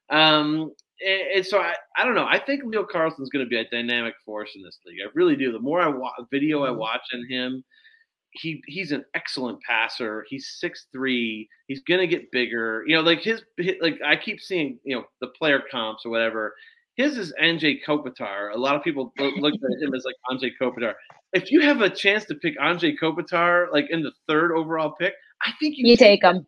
Um, and, and, so I, I don't know. I think Leo Carlsson's going to be a dynamic force in this league. I really do. The more I wa- video I mm-hmm. watch on him, he he's an excellent passer. He's six three. He's gonna get bigger. You know, like his, his, like I keep seeing you know the player comps or whatever. His is Anze Kopitar. A lot of people look at him as like Anze Kopitar. If you have a chance to pick Anze Kopitar like in the third overall pick, I think you, you take him.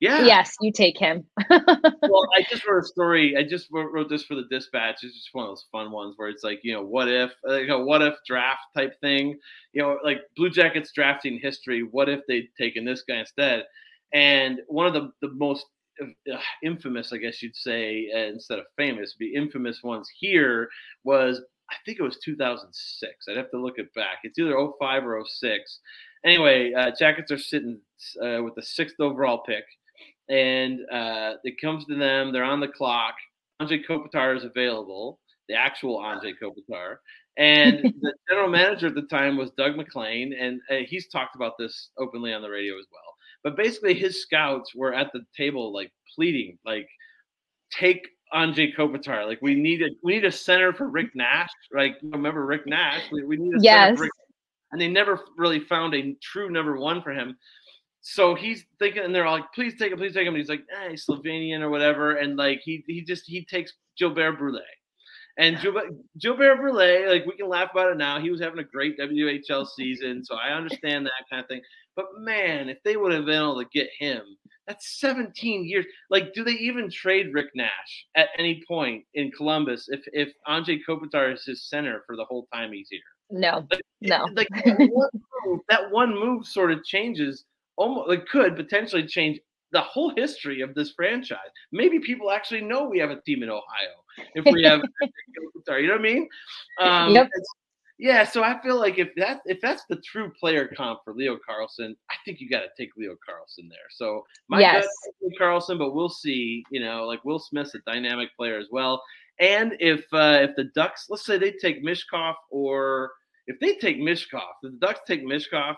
Yeah. Yes, you take him. well, I just wrote a story. I just wrote, wrote, this for the dispatch. It's just one of those fun ones where it's like, you know, what if, like a what if draft type thing. You know, like Blue Jackets drafting history. What if they'd taken this guy instead? And one of the, the most uh, infamous, I guess you'd say, uh, instead of famous, be infamous ones here was, I think it was 2006. I'd have to look it back. It's either 05 or 06. Anyway, uh, Jackets are sitting uh, with the sixth overall pick and uh, it comes to them. They're on the clock. Anze Kopitar is available, the actual Anze Kopitar. And the general manager at the time was Doug MacLean, and uh, he's talked about this openly on the radio as well. But basically, his scouts were at the table, like pleading, like, take Anze Kopitar. Like, we need a we need a center for Rick Nash. Like, remember Rick Nash? We, we need a yes. center for Rick. And they never really found a true number one for him so he's thinking, and they're like, "Please take him, please take him." And he's like, "Eh, he's Slovenian or whatever," and like he he just he takes Gilbert Brule, and Gilbert, Gilbert Brule, like we can laugh about it now. He was having a great WHL season, so I understand that kind of thing. But man, if they would have been able to get him, that's 17 years. Like, do they even trade Rick Nash at any point in Columbus if if Anze Kopitar is his center for the whole time he's here? No, like, no. Like that one, move, that one move sort of changes almost like could potentially change the whole history of this franchise. Maybe people actually know we have a team in Ohio if we have, sorry, you know what I mean? Um, yep. Yeah, so I feel like if that if that's the true player comp for Leo Carlsson, I think you got to take Leo Carlsson there. So my yes. Leo Carlsson, but we'll see. You know, like Will Smith's a dynamic player as well. And if uh, if the Ducks, let's say they take Michkov, or if they take Michkov, if the Ducks take Michkov,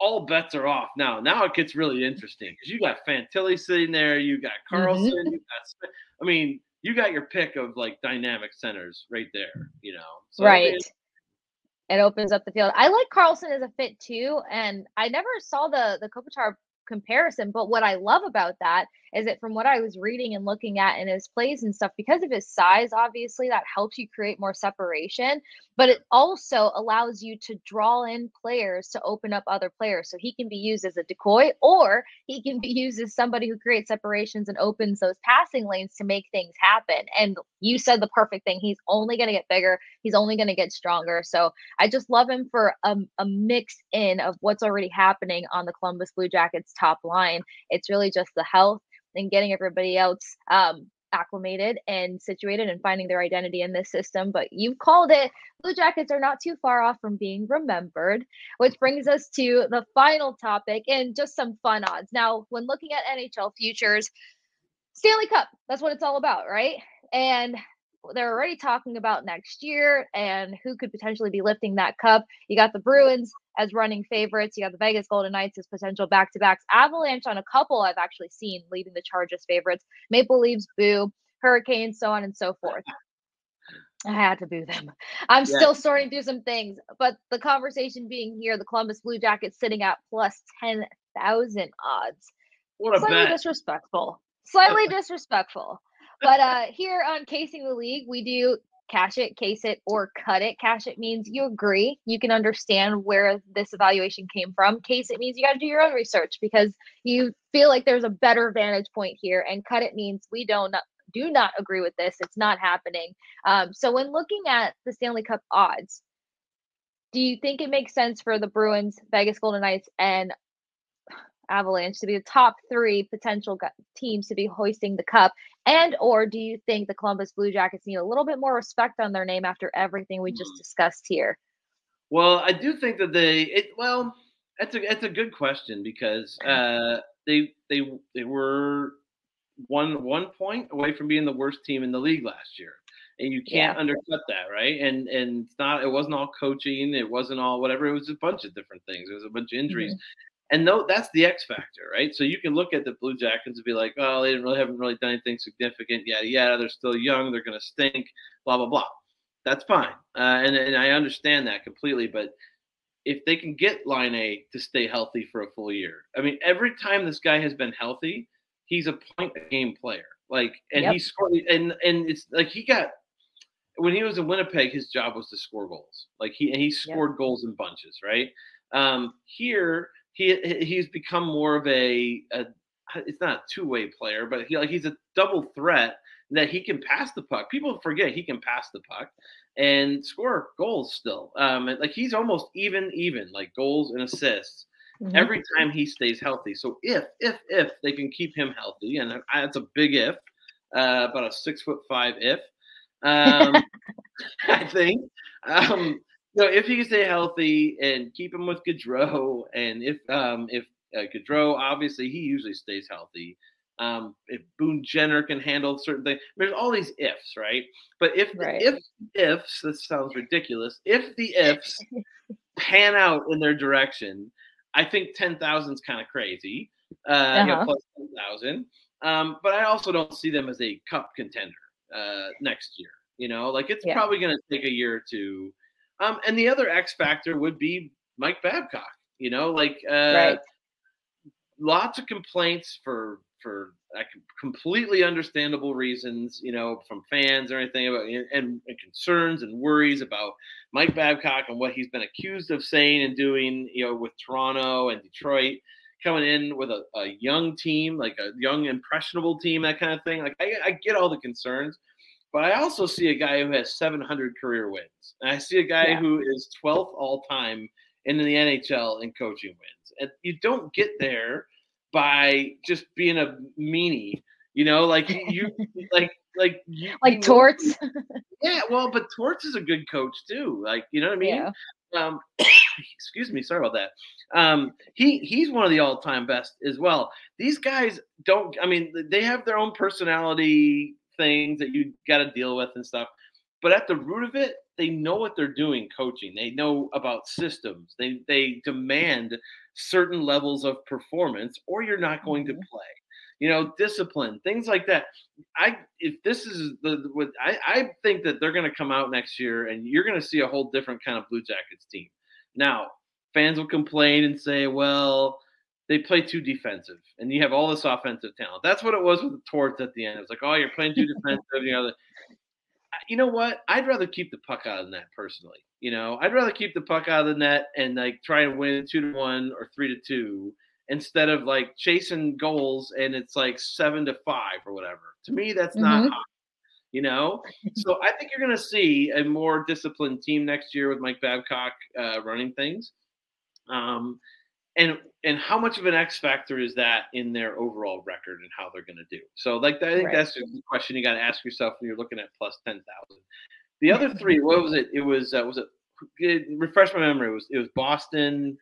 all bets are off now. Now it gets really interesting because you got Fantilli sitting there, you got Carlsson, mm-hmm. you got. I mean, you got your pick of like dynamic centers right there. You know, so right. It, opens up the field. I like Carlsson as a fit too, and I never saw the the Kopitar comparison. But what I love about that is that from what I was reading and looking at in his plays and stuff, because of his size, obviously that helps you create more separation, but it also allows you to draw in players to open up other players. So he can be used as a decoy or he can be used as somebody who creates separations and opens those passing lanes to make things happen. And you said the perfect thing. He's only going to get bigger, he's only going to get stronger. So I just love him for a, a mix in of what's already happening on the Columbus Blue Jackets top line. It's really just the health and getting everybody else um, acclimated and situated and finding their identity in this system. But you've called it. Blue Jackets are not too far off from being remembered, which brings us to the final topic and just some fun odds. Now, when looking at NHL futures, Stanley Cup, that's what it's all about, right? And they're already talking about next year and who could potentially be lifting that cup. You got the Bruins as running favorites. You got the Vegas Golden Knights as potential back to backs. Avalanche on a couple I've actually seen leading the charges favorites. Maple Leafs boo, Hurricanes, so on and so forth. I had to boo them. I'm yeah. still sorting through some things, but the conversation being here, the Columbus Blue Jackets sitting at plus 10,000 odds. What a Slightly bet. disrespectful. Slightly disrespectful. But uh here on Kasing the League, we do cash it, case it, or cut it. Cash it means you agree, you can understand where this evaluation came from. Case it means you got to do your own research because you feel like there's a better vantage point here. And cut it means we don't do not agree with this. It's not happening. Um, so when looking at the Stanley Cup odds, do you think it makes sense for the Bruins, Vegas Golden Knights, and Avalanche to be the top three potential teams to be hoisting the cup? And or do you think the Columbus Blue Jackets need a little bit more respect on their name after everything we just hmm. discussed here? Well, I do think that they it well, That's a that's a good question because uh, they they they were one one point away from being the worst team in the league last year, and you can't yeah. undercut that, right? And and it's not it wasn't all coaching, it wasn't all whatever. It was a bunch of different things. It was a bunch of injuries. Mm-hmm. And no, that's the X factor, right? So you can look at the Blue Jackets and be like, "Oh, they didn't really haven't really done anything significant. Yeah, yeah, they're still young. They're going to stink. Blah blah blah. That's fine, uh, and and I understand that completely. But if they can get Laine to stay healthy for a full year, I mean, every time this guy has been healthy, he's a point a game player. Like, and yep. he scored, and and it's like he got when he was in Winnipeg, his job was to score goals. Like he and he scored yep. goals in bunches, right? Um, here he he's become more of a, a it's not a two way player, but he like he's a double threat that he can pass the puck. People forget he can pass the puck and score goals still. Um, like he's almost even even like goals and assists mm-hmm. every time he stays healthy. So if if if they can keep him healthy, and that's a big if, uh, about a six foot five if, um, I think. Um, so if he can stay healthy and keep him with Gaudreau, and if um, if uh, Gaudreau obviously he usually stays healthy. Um, if Boone Jenner can handle certain things, there's all these ifs, right? But if right. if ifs, this sounds ridiculous. If the ifs pan out in their direction, I think ten thousand is kind of crazy. Uh, uh-huh. you know, uh-huh. plus ten thousand. Um, but I also don't see them as a cup contender uh, next year. You know, like it's yeah. probably going to take a year or two. Um, and the other X factor would be Mike Babcock. You know, like uh, right. lots of complaints for for completely understandable reasons, you know, from fans or anything about and, and, concerns and worries about Mike Babcock and what he's been accused of saying and doing, you know, with Toronto and Detroit coming in with a, a young team, like a young impressionable team, that kind of thing. Like I, I get all the concerns, but I also see a guy who has 700 career wins, and I see a guy yeah. who is 12th all time in the NHL in coaching wins, and you don't get there by just being a meanie. You know, like you, like, like, you, like Torts. yeah, well, but Torts is a good coach too. Like, you know what I mean? Yeah. Um, excuse me, sorry about that. Um, he he's one of the all-time best as well. These guys don't. I mean, they have their own personality things that you got to deal with and stuff. But at the root of it, they know what they're doing coaching. They know about systems. They they demand certain levels of performance or you're not going mm-hmm. to play. You know, discipline, things like that. I if this is the what I, I think that they're gonna come out next year and you're gonna see a whole different kind of Blue Jackets team. Now, fans will complain and say, well, they play too defensive, and you have all this offensive talent. That's what it was with the Torts at the end. It's like, oh, you're playing too defensive. You know, you know what? I'd rather keep the puck out of the net personally. You know, I'd rather keep the puck out of the net and like try and win two to one or three to two instead of like chasing goals and it's like seven to five or whatever. To me, that's mm-hmm. not hot, you know. so I think you're going to see a more disciplined team next year with Mike Babcock uh, running things. Um, and and how much of an X factor is that in their overall record and how they're going to do? So, like, I think right. that's the question you got to ask yourself when you're looking at plus ten thousand. The other three, what was it? It was uh, was it, it? Refresh my memory. It was it was Boston,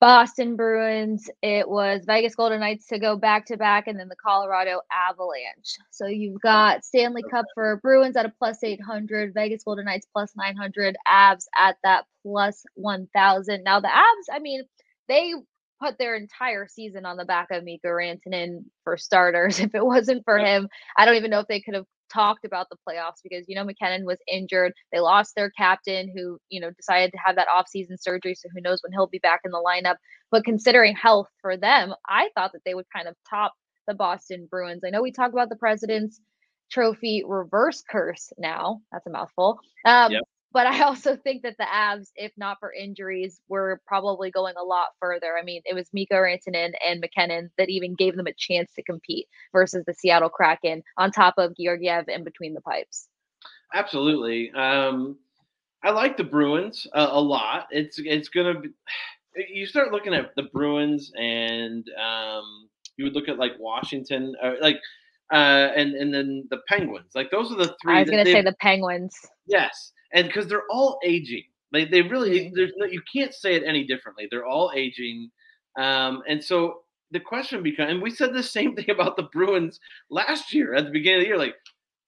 Boston Bruins. It was Vegas Golden Knights to go back to back, and then the Colorado Avalanche. So you've got Stanley Cup for Bruins at a plus 800, Vegas Golden Knights plus 900, Abs at that plus 1000. Now, the Abs, I mean, they put their entire season on the back of Mikko Rantanen for starters. If it wasn't for him, I don't even know if they could have talked about the playoffs because you know MacKinnon was injured. They lost their captain who, you know, decided to have that offseason surgery, so who knows when he'll be back in the lineup. But considering health for them, I thought that they would kind of top the Boston Bruins. I know we talk about the President's Trophy reverse curse now. That's a mouthful. Um, yep. But I also think that the Avs, if not for injuries, were probably going a lot further. I mean, it was Mikko Rantanen and MacKinnon that even gave them a chance to compete versus the Seattle Kraken on top of Georgiev in between the pipes. Absolutely. Um, I like the Bruins a, a lot. It's it's gonna be. You start looking at the Bruins, and um, you would look at like Washington, or like uh, and and then the Penguins. Like those are the three. I was gonna say the Penguins. Yes, and because they're all aging. They they really there's no you can't say it any differently. They're all aging, um, and so the question becomes, and we said the same thing about the Bruins last year at the beginning of the year, like.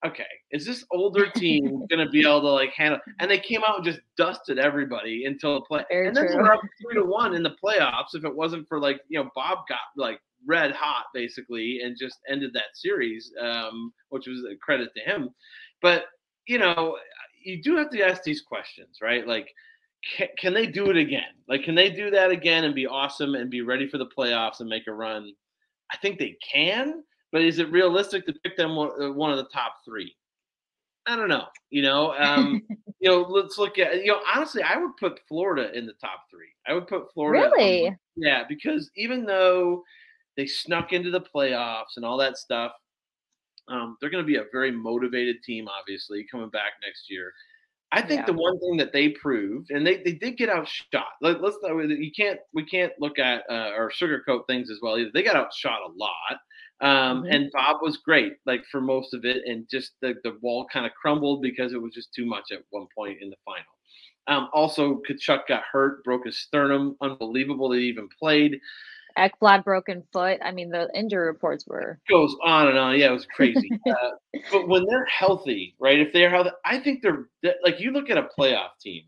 Okay, is this older team going to be able to like handle? And they came out and just dusted everybody until the play. Very and then they were up three to one in the playoffs. If it wasn't for like you know Bob got like red hot basically and just ended that series, um, which was a credit to him. But you know, you do have to ask these questions, right? Like, can, can they do it again? Like, can they do that again and be awesome and be ready for the playoffs and make a run? I think they can, but is it realistic to pick them one, uh, of the top three? I don't know. You know, um, you know, let's look at you know. Honestly, I would put Florida in the top three. I would put Florida. on- Really? yeah, because even though they snuck into the playoffs and all that stuff, um, they're going to be a very motivated team, obviously, coming back next year. I think Yeah. the one thing that they proved, and they, they did get outshot. Let, let's you can't we can't look at uh, or sugarcoat things as well either. They got outshot a lot, um, Mhm. and Bob was great like for most of it, and just the the wall kind of crumbled because it was just too much at one point in the final. Um, also, Tkachuk got hurt, broke his sternum. Unbelievable that he even played. Ekblad broken foot. I mean, the injury reports were goes on and on. Yeah, it was crazy. uh, but when they're healthy, right? If they're healthy, I think they're they're- like you look at a playoff team,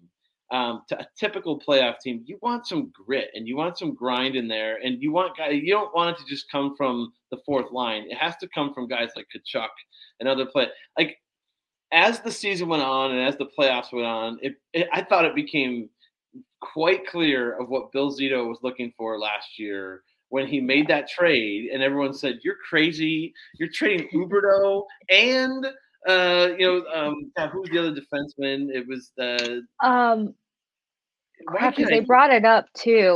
um, to a typical playoff team. You want some grit and you want some grind in there, and you want guys. You don't want it to just come from the fourth line. It has to come from guys like Tkachuk and other play. Like as the season went on and as the playoffs went on, it, it I thought it became quite clear of what Bill Zito was looking for last year when he made that trade, and everyone said, "You're crazy! You're trading Huberdeau and uh, you know um, God, who's the other defenseman? It was the um crap because they brought it up too.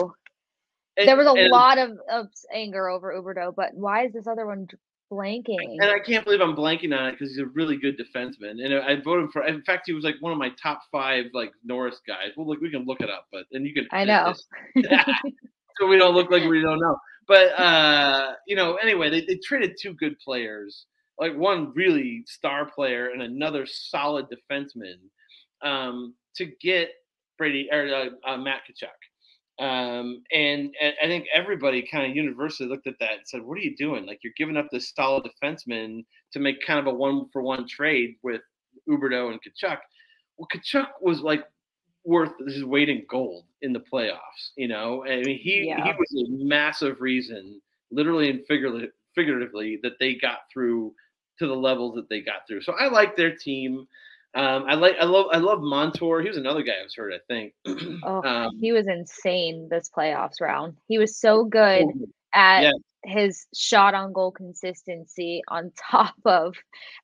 and- There was a and- lot of, of anger over Huberdeau, but why is this other one blanking? And I can't believe I'm blanking on it because he's a really good defenseman, and I voted for. In fact, he was like one of my top five like Norris guys. Well, look, we can look it up, but and you can. I know. so we don't look like we don't know. But uh, you know, anyway, they, they traded two good players, like one really star player and another solid defenseman, um, to get Brady or uh, uh, Matt Tkachuk. Um, and, and I think everybody kind of universally looked at that and said, "What are you doing? Like you're giving up this solid defenseman to make kind of a one for one trade with Huberdeau and Tkachuk." Well, Tkachuk was like worth his weight in gold in the playoffs. You know, I mean, he he was a massive reason, literally and figuratively, figuratively, that they got through to the levels that they got through. So I like their team. Um, I like I love I love Montour. He was another guy I was hurt, I think. Oh, um, he was insane this playoffs round. He was so good at Yeah. his shot on goal consistency on top of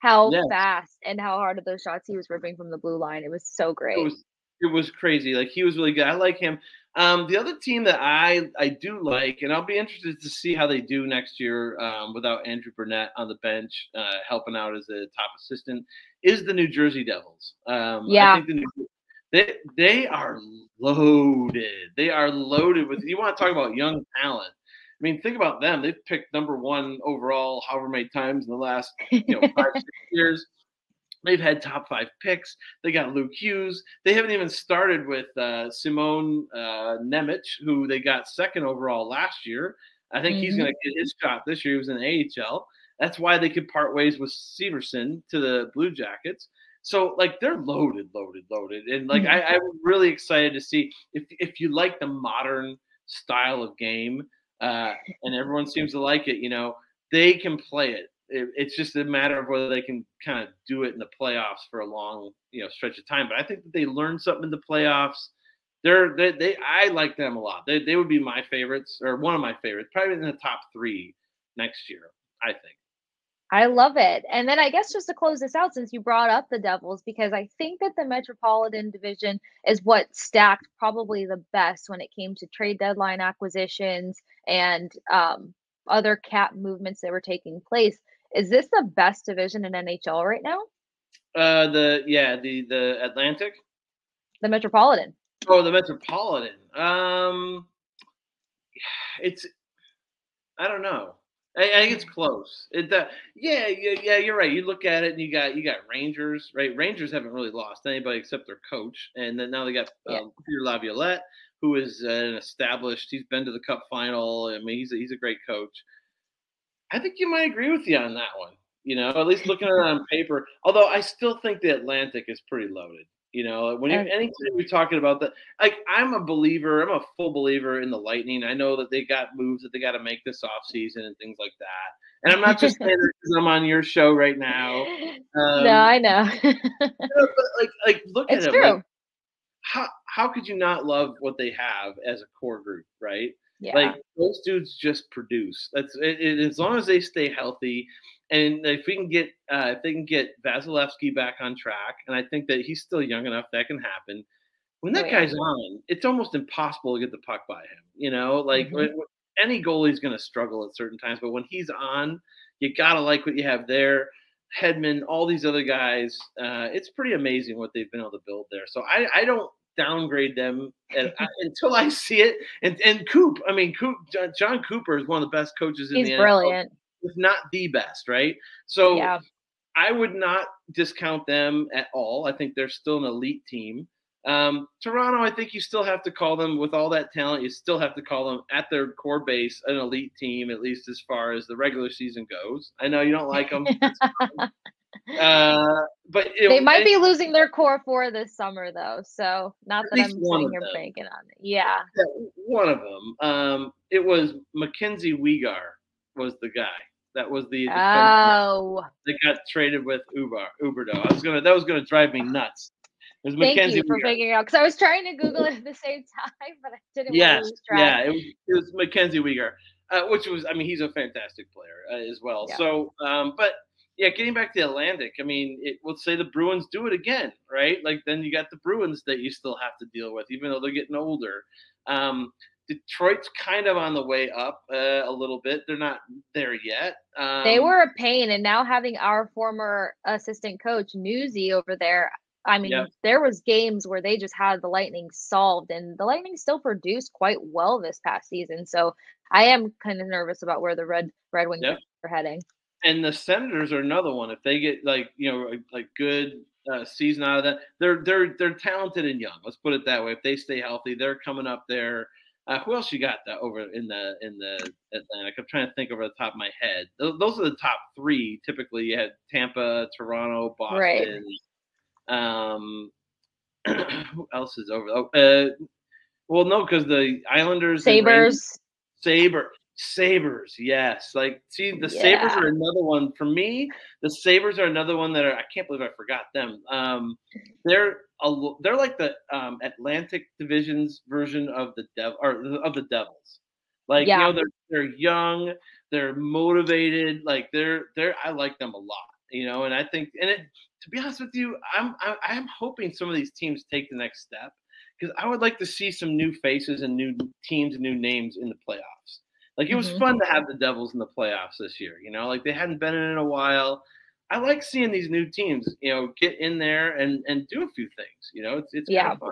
how Yes. fast and how hard of those shots he was ripping from the blue line. It was so great. it was it was crazy. Like he was really good. I like him. Um, the other team that I I do like, and I'll be interested to see how they do next year um, without Andrew Brunette on the bench uh, helping out as a top assistant, is the New Jersey Devils. Um, Yeah. I think the New, they they are loaded. They are loaded with. You want to talk about young talent? I mean, think about them. They've picked number one overall however many times in the last you know five six years. They've had top five picks. They got Luke Hughes. They haven't even started with uh, Simon uh, Nemec, who they got second overall last year. I think he's Mhm. going to get his shot this year. He was in the AHL. That's why they could part ways with Severson to the Blue Jackets. So like they're loaded, loaded, loaded, and like I, I'm really excited to see if if you like the modern style of game, uh, and everyone seems to like it. You know, they can play it. It. It's just a matter of whether they can kind of do it in the playoffs for a long, you know, stretch of time. But I think that they learned something in the playoffs. They're they, they I like them a lot. They they would be my favorites or one of my favorites, probably in the top three next year. I think. I love it. And then I guess just to close this out, since you brought up the Devils, because I think that the Metropolitan Division is what stacked probably the best when it came to trade deadline acquisitions and um, other cap movements that were taking place. Is this the best division in NHL right now? Uh, the yeah the the Atlantic. The Metropolitan. Oh, the Metropolitan. Um, it's I don't know. I, I think it's close. It, uh, yeah, yeah, yeah. You're right. You look at it, and you got you got Rangers, right? Rangers haven't really lost anybody except their coach, and then now they got um, yeah. Peter Laviolette, who is an established. He's been to the Cup final. I mean, he's a, he's a great coach. I think you might agree with you on that one. You know, at least looking at it on paper. Although I still think the Atlantic is pretty loaded. You know, when you anytime we're talking about that, like I'm a believer, I'm a full believer in the Lightning. I know that they got moves that they got to make this off season and things like that. And I'm not just saying because I'm on your show right now. Um, no, I know. but like, like look it's at it. Like, how how could you not love what they have as a core group, right? Yeah. Like those dudes just produce. That's it, it, as long as they stay healthy, and if we can get uh, if they can get Vasilevskiy back on track, and I think that he's still young enough that can happen. When that oh, yeah. guy's on, it's almost impossible to get the puck by him. You know, like mm-hmm. when, any goalie's going to struggle at certain times, but when he's on, you gotta like what you have there. Hedman, all these other guys, uh, it's pretty amazing what they've been able to build there. So I, I don't downgrade them and, I, until I see it. And and Coop, I mean, Coop, Jon Cooper is one of the best coaches in He's the brilliant. NHL if not the best, right? So yeah. I would not discount them at all. I think they're still an elite team. Um, Toronto, I think you still have to call them with all that talent. You still have to call them at their core base an elite team, at least as far as the regular season goes. I know you don't like them, uh, but it, they might be losing their core four this summer, though. So not that I'm sitting here banking on it. Yeah. yeah, one of them. Um, it was Mackenzie Weegar was the guy. That was the oh. They got traded with Uber. Huberdeau. I was gonna. That was gonna drive me nuts. Thank Mackenzie you for Weir. figuring out because I was trying to Google it at the same time, but I didn't. Yes, yeah, it was, it was Mackenzie Weegar, uh, which was. I mean, he's a fantastic player uh, as well. Yeah. So, um, but yeah, getting back to the Atlantic, I mean, it, let's say the Bruins do it again, right? Like then you got the Bruins that you still have to deal with, even though they're getting older. Um, Detroit's kind of on the way up uh, a little bit. They're not there yet. Um, they were a pain, and now having our former assistant coach Newsy over there, I mean, yep. there was games where they just had the Lightning solved, and the Lightning still produced quite well this past season. So I am kind of nervous about where the Red Red Wings yep. are heading. And the Senators are another one. If they get like you know like good uh, season out of that, they're they're they're talented and young. Let's put it that way. If they stay healthy, they're coming up there uh, who else you got that over in the in the Atlantic? I'm trying to think over the top of my head. Those are the top three. Typically, you had Tampa, Toronto, Boston. Right. Um, who else is over? Oh, uh, well, no, because the Islanders, Sabres, Saber, Sabres, yes. Like, see, the yeah. Sabres are another one for me. The Sabres are another one that are. I can't believe I forgot them. Um, they're a, they're like the um, Atlantic Division's version of the devil or of the Devils. Like, yeah. you know, they're they're young, they're motivated. Like, they're they're. I like them a lot. You know, and I think, and it. To be honest with you, I'm I, I'm hoping some of these teams take the next step because I would like to see some new faces and new teams and new names in the playoffs. Like it was mm-hmm. fun to have the Devils in the playoffs this year. You know, like they hadn't been in, in a while. I like seeing these new teams, you know, get in there and and do a few things. You know, it's it's yeah. Kind of fun.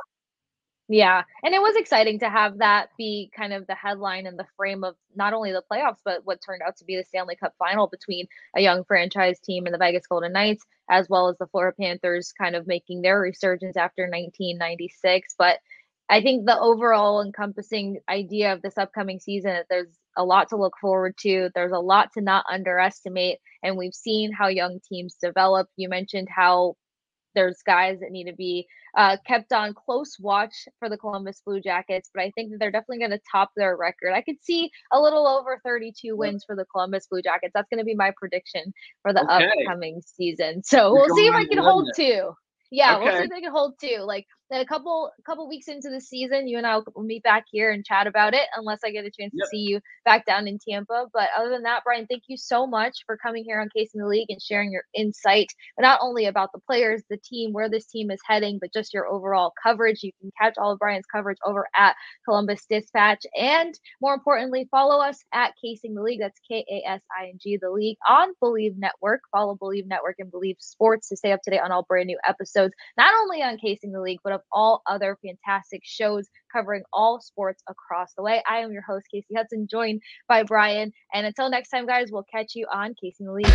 Yeah. And it was exciting to have that be kind of the headline and the frame of not only the playoffs, but what turned out to be the Stanley Cup final between a young franchise team and the Vegas Golden Knights, as well as the Florida Panthers kind of making their resurgence after 1996. But I think the overall encompassing idea of this upcoming season that there's a lot to look forward to. There's a lot to not underestimate. And we've seen how young teams develop. You mentioned how there's guys that need to be uh, kept on close watch for the Columbus Blue Jackets, but I think that they're definitely going to top their record. I could see a little over 32 wins for the Columbus Blue Jackets. That's going to be my prediction for the okay. upcoming season. So we'll see if I can hold two. Yeah, okay. we'll see if they can hold two. Like a couple couple weeks into the season, you and I will meet back here and chat about it. Unless I get a chance yep. to see you back down in Tampa. But other than that, Brian, thank you so much for coming here on Kasing the League and sharing your insight, not only about the players, the team, where this team is heading, but just your overall coverage. You can catch all of Brian's coverage over at Columbus Dispatch, and more importantly, follow us at Kasing the League. That's K A S I N G the League on Bleav Network. Follow Bleav Network and Bleav Sports to stay up to date on all brand new episodes, not only on Kasing the League, but of all other fantastic shows covering all sports across the way. I am your host, Casey Hudson, joined by Brian. And until next time, guys, we'll catch you on Kasing the League.